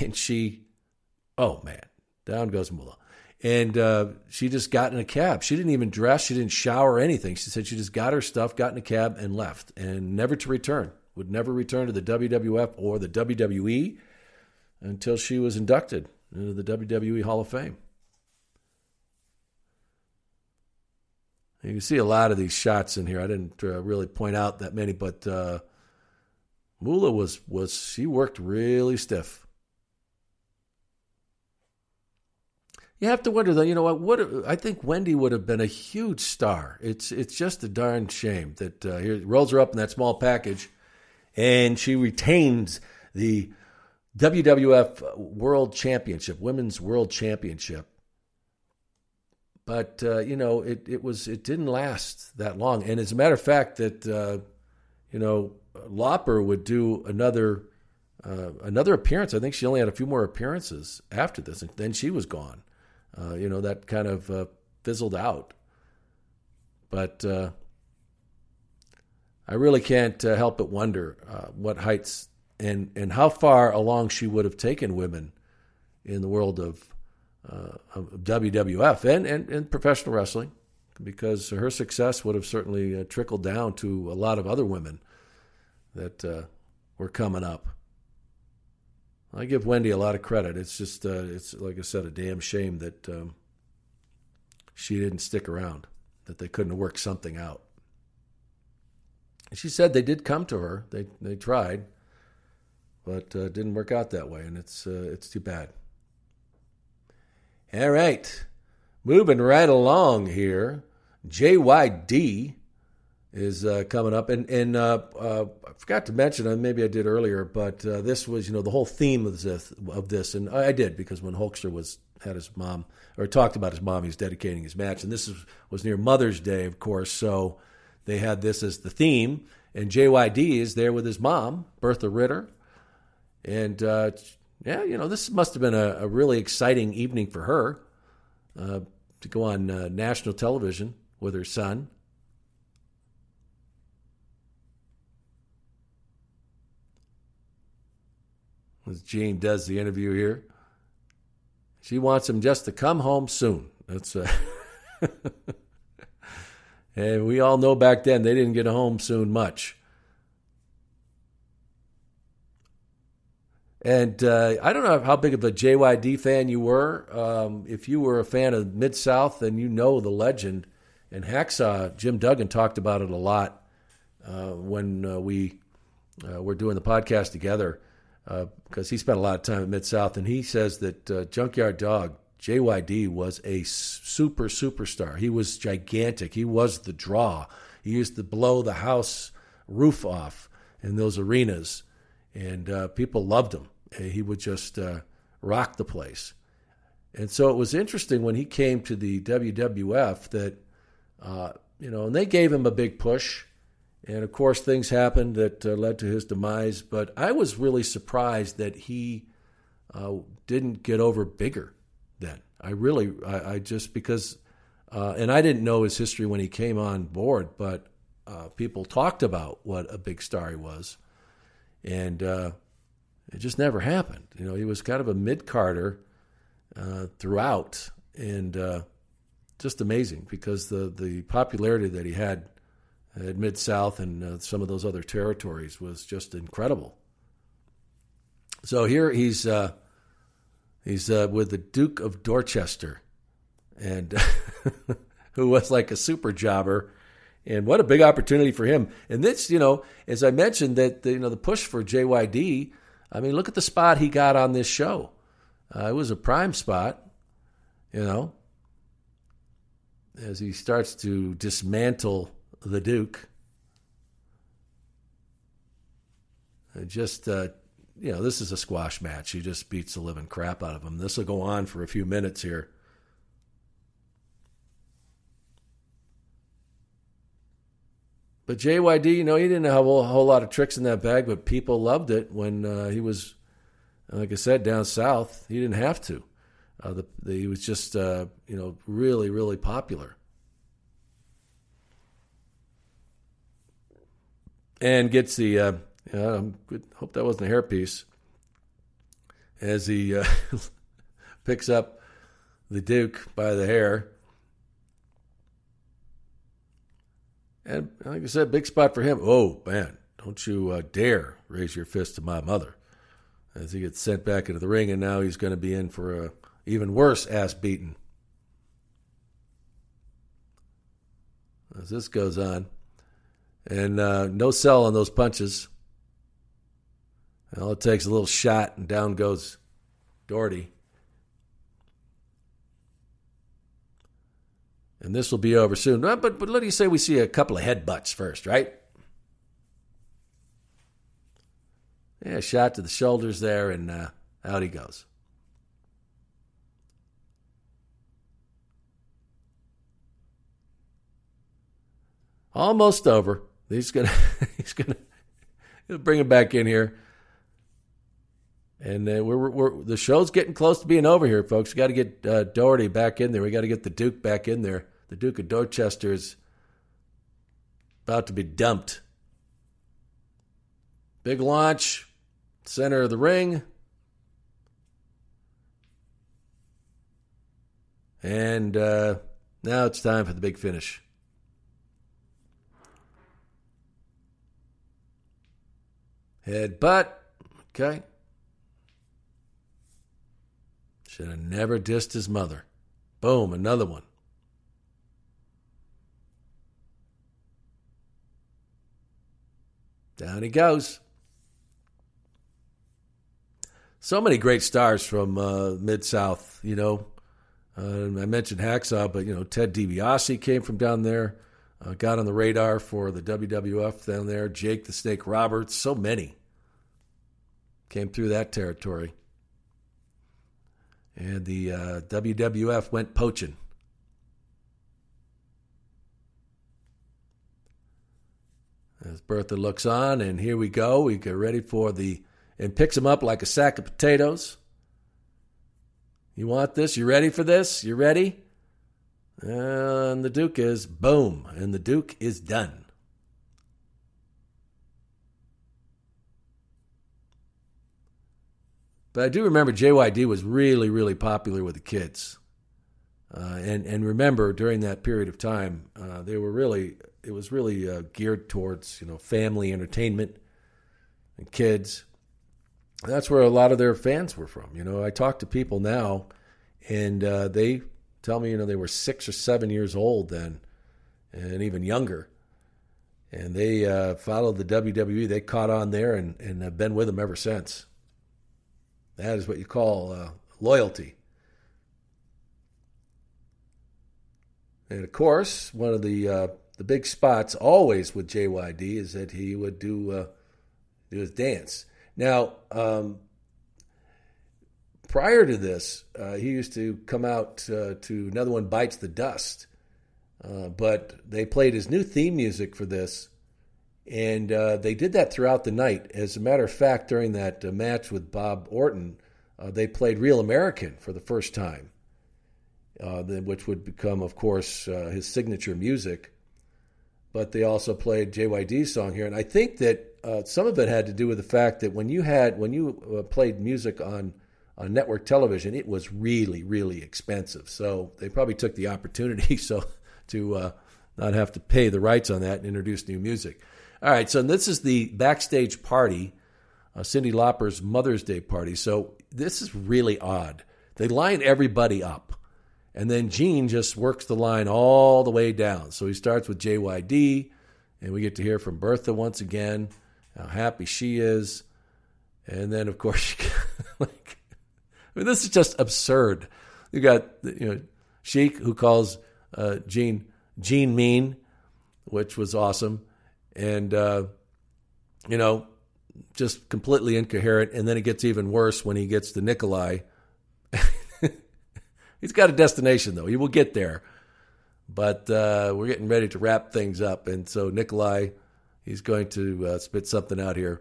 and she, oh man, down goes Moolah. And uh, she just got in a cab. She didn't even dress. She didn't shower or anything. She said she just got her stuff, got in a cab, and left, and never to return. Would never return to the WWF or the WWE until she was inducted into the WWE Hall of Fame. You can see a lot of these shots in here. I didn't uh, really point out that many, but uh, Moolah was was she worked really stiff. You have to wonder though. You know what? What I think Wendi would have been a huge star. It's it's just a darn shame that uh, here rolls her up in that small package, and she retains the WWF World Championship, Women's World Championship. But uh, you know, it it was it didn't last that long. And as a matter of fact, that uh, you know, Lauper would do another uh, another appearance. I think she only had a few more appearances after this, and then she was gone. Uh, you know, that kind of uh, fizzled out. But uh, I really can't help but wonder what heights and and how far along she would have taken women in the world of WWF and, and, and professional wrestling, because her success would have certainly uh, trickled down to a lot of other women that uh, were coming up. I give Wendi a lot of credit. It's just, uh, it's like I said, a damn shame that um, she didn't stick around, that they couldn't worked something out. She said they did come to her. They they tried but uh, didn't work out that way, and it's uh, it's too bad. All right, moving right along here, JYD is uh, coming up, and and uh, uh, I forgot to mention, uh, maybe I did earlier, but this was you know the whole theme of this of this, and I did because when Hulkster was had his mom or talked about his mom, he's dedicating his match, and this was, was near Mother's Day, of course, so they had this as the theme, and JYD is there with his mom, Bertha Ritter, and uh, yeah, you know, this must have been a, a really exciting evening for her uh, to go on uh, national television with her son. As Gene does the interview here, she wants him just to come home soon. That's uh, and we all know back then they didn't get home soon much. And uh, I don't know how big of a JYD fan you were. Um, if you were a fan of Mid South, then you know the legend. And Hacksaw, Jim Duggan talked about it a lot uh, when uh, we uh, were doing the podcast together because uh, he spent a lot of time at Mid South. And he says that uh, Junkyard Dog, JYD, was a super superstar. He was gigantic. He was the draw. He used to blow the house roof off in those arenas and uh, people loved him. He would just uh, rock the place. And so it was interesting when he came to the WWF that, uh, you know, and they gave him a big push. And of course, things happened that uh, led to his demise. But I was really surprised that he uh, didn't get over bigger then. I really, I, I just because, uh, and I didn't know his history when he came on board, but people talked about what a big star he was and uh, it just never happened. You know, he was kind of a mid carder uh, throughout, and uh, just amazing because the the popularity that he had at Mid South and uh, some of those other territories was just incredible. So here he's uh, he's uh, with the Duke of Dorchester, and who was like a super jobber and what a big opportunity for him. And this, you know, as I mentioned, that the, you know the push for JYD. I mean, look at the spot he got on this show. Uh, it was a prime spot, you know, as he starts to dismantle the Duke. just, uh, you know, this is a squash match. He just beats the living crap out of him. This will go on for a few minutes here. But JYD, you know, he didn't have a whole lot of tricks in that bag, but people loved it when uh, he was, like I said, down south. He didn't have to. Uh, the, the, he was just, uh, you know, really, really popular. And gets the, uh, hope that wasn't a hairpiece, as he uh, picks up the Duke by the hair. And like I said, big spot for him. Oh, man, don't you uh, dare raise your fist to my mother. As he gets sent back into the ring, and now he's going to be in for a even worse ass beating. As this goes on. And uh, no sell on those punches. All it takes a little shot, and down goes Doherty. And this will be over soon. But, but, let me say we see a couple of headbutts first, right? Yeah, shot to the shoulders there, and uh, out he goes. Almost over. He's gonna he's gonna he'll bring him back in here. And uh, we're, we're, the show's getting close to being over here, folks. We got to get uh, Doherty back in there. We got to get the Duke back in there. The Duke of Dorchester is about to be dumped. Big launch, center of the ring. And uh, now it's time for the big finish. Head butt. Okay. Should have never dissed his mother. Boom, another one. Down he goes. So many great stars from uh, Mid South, you know. Uh, I mentioned Hacksaw, but, you know, Ted DiBiase came from down there, uh, got on the radar for the WWF down there. Jake the Snake Roberts, so many came through that territory. And the uh, WWF went poaching. As Bertha looks on, and here we go. We get ready for the, and picks him up like a sack of potatoes. You want this? You ready for this? You ready? And the Duke is boom, and the Duke is done. But I do remember JYD was really, really popular with the kids. Uh, and and remember during that period of time, uh, they were really it was really uh, geared towards you know family entertainment and kids. And that's where a lot of their fans were from. You know, I talk to people now, and uh, they tell me you know they were six or seven years old then, and even younger, and they uh, followed the WWE. They caught on there and and have been with them ever since. That is what you call uh, loyalty. And of course, one of the uh, the big spots always with JYD is that he would do uh, do his dance. Now, um, prior to this, uh, he used to come out uh, to another one bites the dust, uh, but they played his new theme music for this, and uh, they did that throughout the night. As a matter of fact, during that uh, match with Bob Orton, uh, they played Real American for the first time, uh, which would become, of course, uh, his signature music. But they also played JYD's song here, and I think that uh, some of it had to do with the fact that when you had when you played music on on network television, it was really, really expensive. So they probably took the opportunity so to not have to pay the rights on that and introduce new music. All right, so this is the backstage party, uh, Cyndi Lauper's Mother's Day party. So this is really odd. They line everybody up, and then Gene just works the line all the way down. So he starts with JYD, and we get to hear from Bertha once again, how happy she is, and then of course, like, I mean, this is just absurd. You got you know Sheik who calls uh, Gene Gene mean, which was awesome and uh, you know, just completely incoherent. And then it gets even worse when he gets to Nikolai. He's got a destination though; he will get there. But uh, we're getting ready to wrap things up, and so Nikolai, he's going to uh, spit something out here.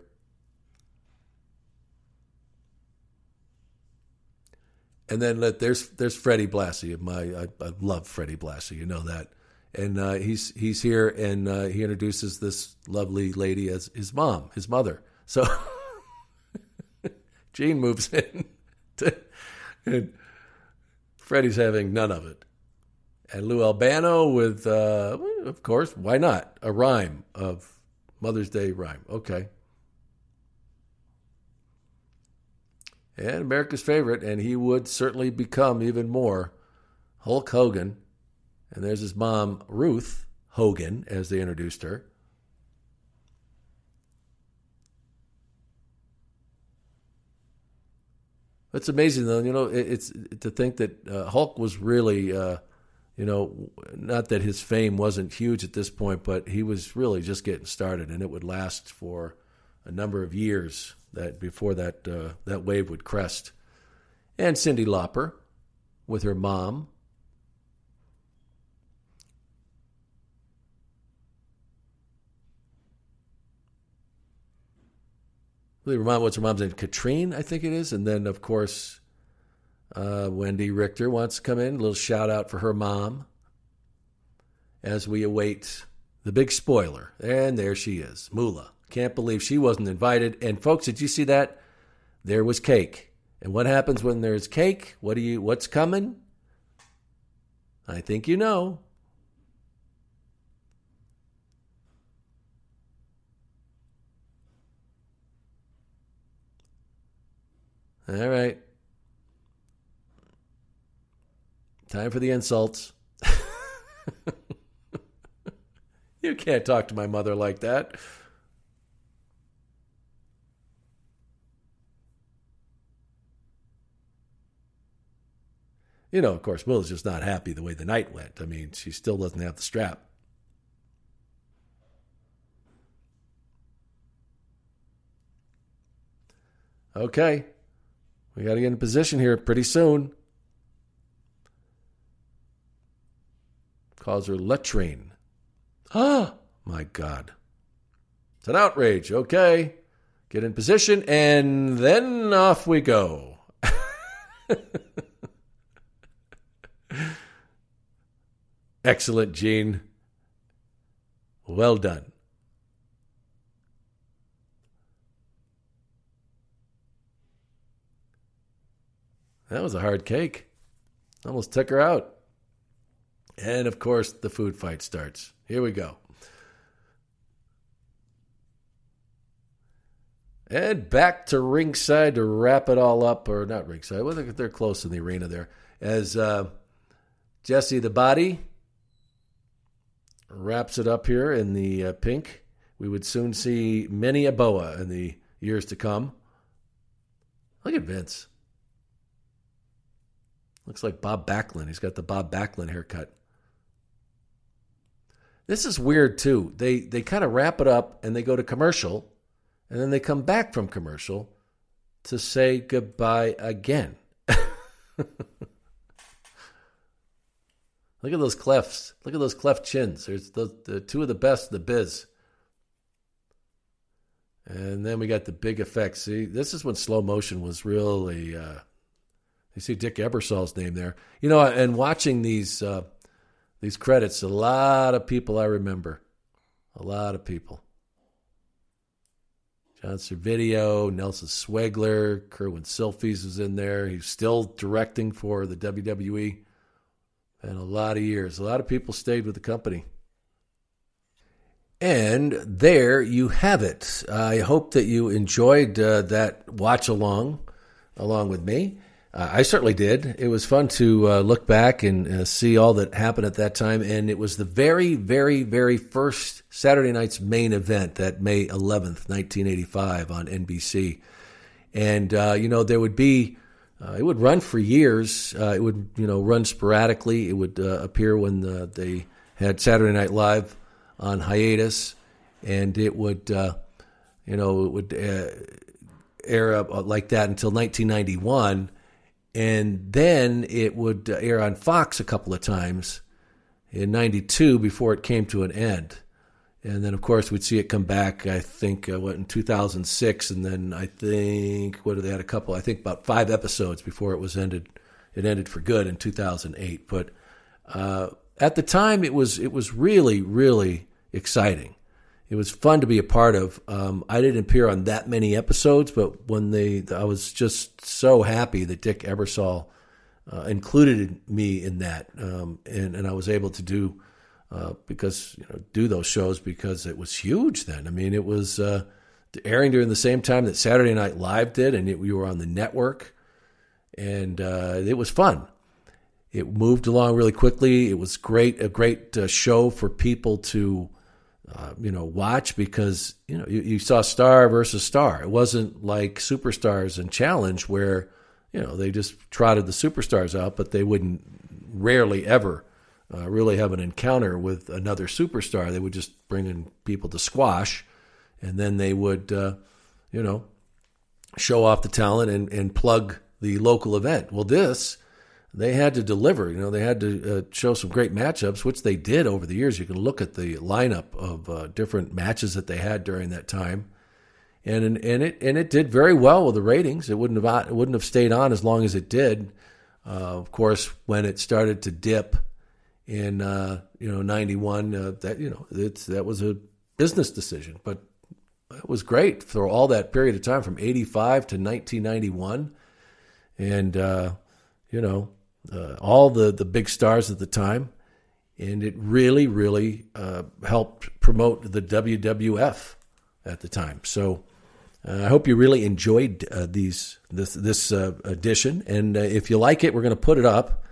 And then let, there's there's Freddie Blassie. My I, I love Freddie Blassie. You know that and uh, he's he's here, and uh, he introduces this lovely lady as his mom, his mother. So Gene moves in, to, and Freddie's having none of it. And Lou Albano with, uh, of course, why not? A rhyme of Mother's Day rhyme. Okay. And America's favorite, and he would certainly become even more Hulk Hogan. And there's his mom, Ruth Hogan, as they introduced her. It's amazing, though. You know, it's to think that uh, Hulk was really, uh, you know, not that his fame wasn't huge at this point, but he was really just getting started, and it would last for a number of years that before that uh, that wave would crest. And Cyndi Lauper, with her mom, really what's her mom's name? Catrine, I think it is. And then, of course, uh, Wendi Richter wants to come in. A little shout out for her mom as we await the big spoiler. And there she is, Moolah. Can't believe she wasn't invited. And folks, did you see that? There was cake. And what happens when there's cake? What do you what's coming? I think you know. All right. Time for the insults. you can't talk to my mother like that. You know, of course, Will's just not happy the way the night went. I mean, she still doesn't have the strap. Okay. We got to get in position here pretty soon. Calls her latrine. Ah, my God. It's an outrage. Okay. Get in position, and then off we go. Excellent, Gene. Well done. That was a hard cake. Almost took her out. And of course, the food fight starts. Here we go. And back to ringside to wrap it all up, or not ringside. Well, they're close in the arena there. As uh, Jesse the Body wraps it up here in the uh, pink. We would soon see many a boa in the years to come. Look at Vince. Looks like Bob Backlund. He's got the Bob Backlund haircut. This is weird too. They they kind of wrap it up and they go to commercial, and then they come back from commercial to say goodbye again. Look at those clefts. Look at those cleft chins. There's the, the two of the best, in the biz. And then we got the big effects. See, this is when slow motion was really uh, you see Dick Ebersol's name there. You know, and watching these uh, these credits, a lot of people I remember. A lot of people. John Servideo, Nelson Sweglar, Kerwin Silfies was in there. He's still directing for the WWE. And a lot of years. A lot of people stayed with the company. And there you have it. I hope that you enjoyed uh, that watch along, along with me. Uh, I certainly did. It was fun to uh, look back and uh, see all that happened at that time. And it was the very, very, very first Saturday night's main event, that May 11th, 1985 on NBC. And, uh, you know, there would be, uh, it would run for years. It would, you know, run sporadically. It would appear when the, they had Saturday Night Live on hiatus. And it would, you know, it would air up like that until 1991 and then it would uh, air on Fox a couple of times in 92 before it came to an end. And then, of course, we'd see it come back, I think, uh, what, in 2006. And then I think, what they had a couple, I think about five episodes before it was ended. It ended for good in 2008. But uh, at the time, it was, it was really, really exciting it was fun to be a part of. Um, I didn't appear on that many episodes, but when they, I was just so happy that Dick Ebersol uh, included me in that, um, and and I was able to do uh, because you know do those shows because it was huge then. I mean, it was uh, airing during the same time that Saturday Night Live did, and it, we were on the network, and uh, it was fun. It moved along really quickly. It was great, a great uh, show for people to. Uh, you know, watch because you know you, you saw star versus star. It wasn't like superstars and challenge where you know, they just trotted the superstars out, but they wouldn't rarely ever uh, really have an encounter with another superstar. They would just bring in people to squash, and then they would, uh, you know, show off the talent and, and plug the local event. Well, this, they had to deliver. You know, they had to uh, show some great matchups, which they did over the years. You can look at the lineup of uh, different matches that they had during that time and and it and it did very well with the ratings. It wouldn't have it wouldn't have stayed on as long as it did. Uh, of course, when it started to dip in uh, you know '91, uh, that you know it's that was a business decision, but it was great for all that period of time from '85 to 1991, and uh, you know uh, all the the big stars at the time, and it really really uh, helped promote the WWF at the time. So uh, I hope you really enjoyed uh, these this this uh, edition, and uh, if you like it, we're going to put it up.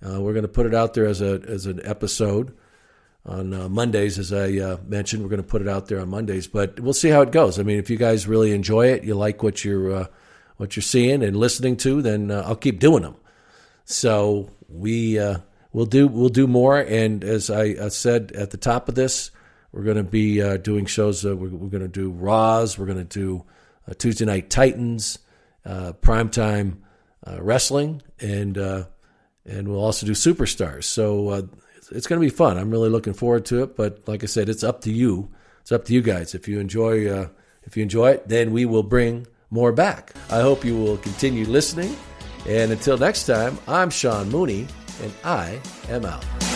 We're going to put it out there as a as an episode on Mondays, as I mentioned. We're going to put it out there on Mondays, but we'll see how it goes. I mean, if you guys really enjoy it, you like what you're what you're seeing and listening to, then I'll keep doing them. So we we'll do we'll do more, and as I said at the top of this. We're going to be doing shows. we're, we're going to do Raws. We're going to do uh, Tuesday Night Titans, uh, primetime uh, wrestling, and uh, and we'll also do superstars. So uh, it's going to be fun. I'm really looking forward to it. But like I said, it's up to you. It's up to you guys. If you enjoy uh, if you enjoy it, then we will bring more back. I hope you will continue listening. And until next time, I'm Sean Mooney, and I am out.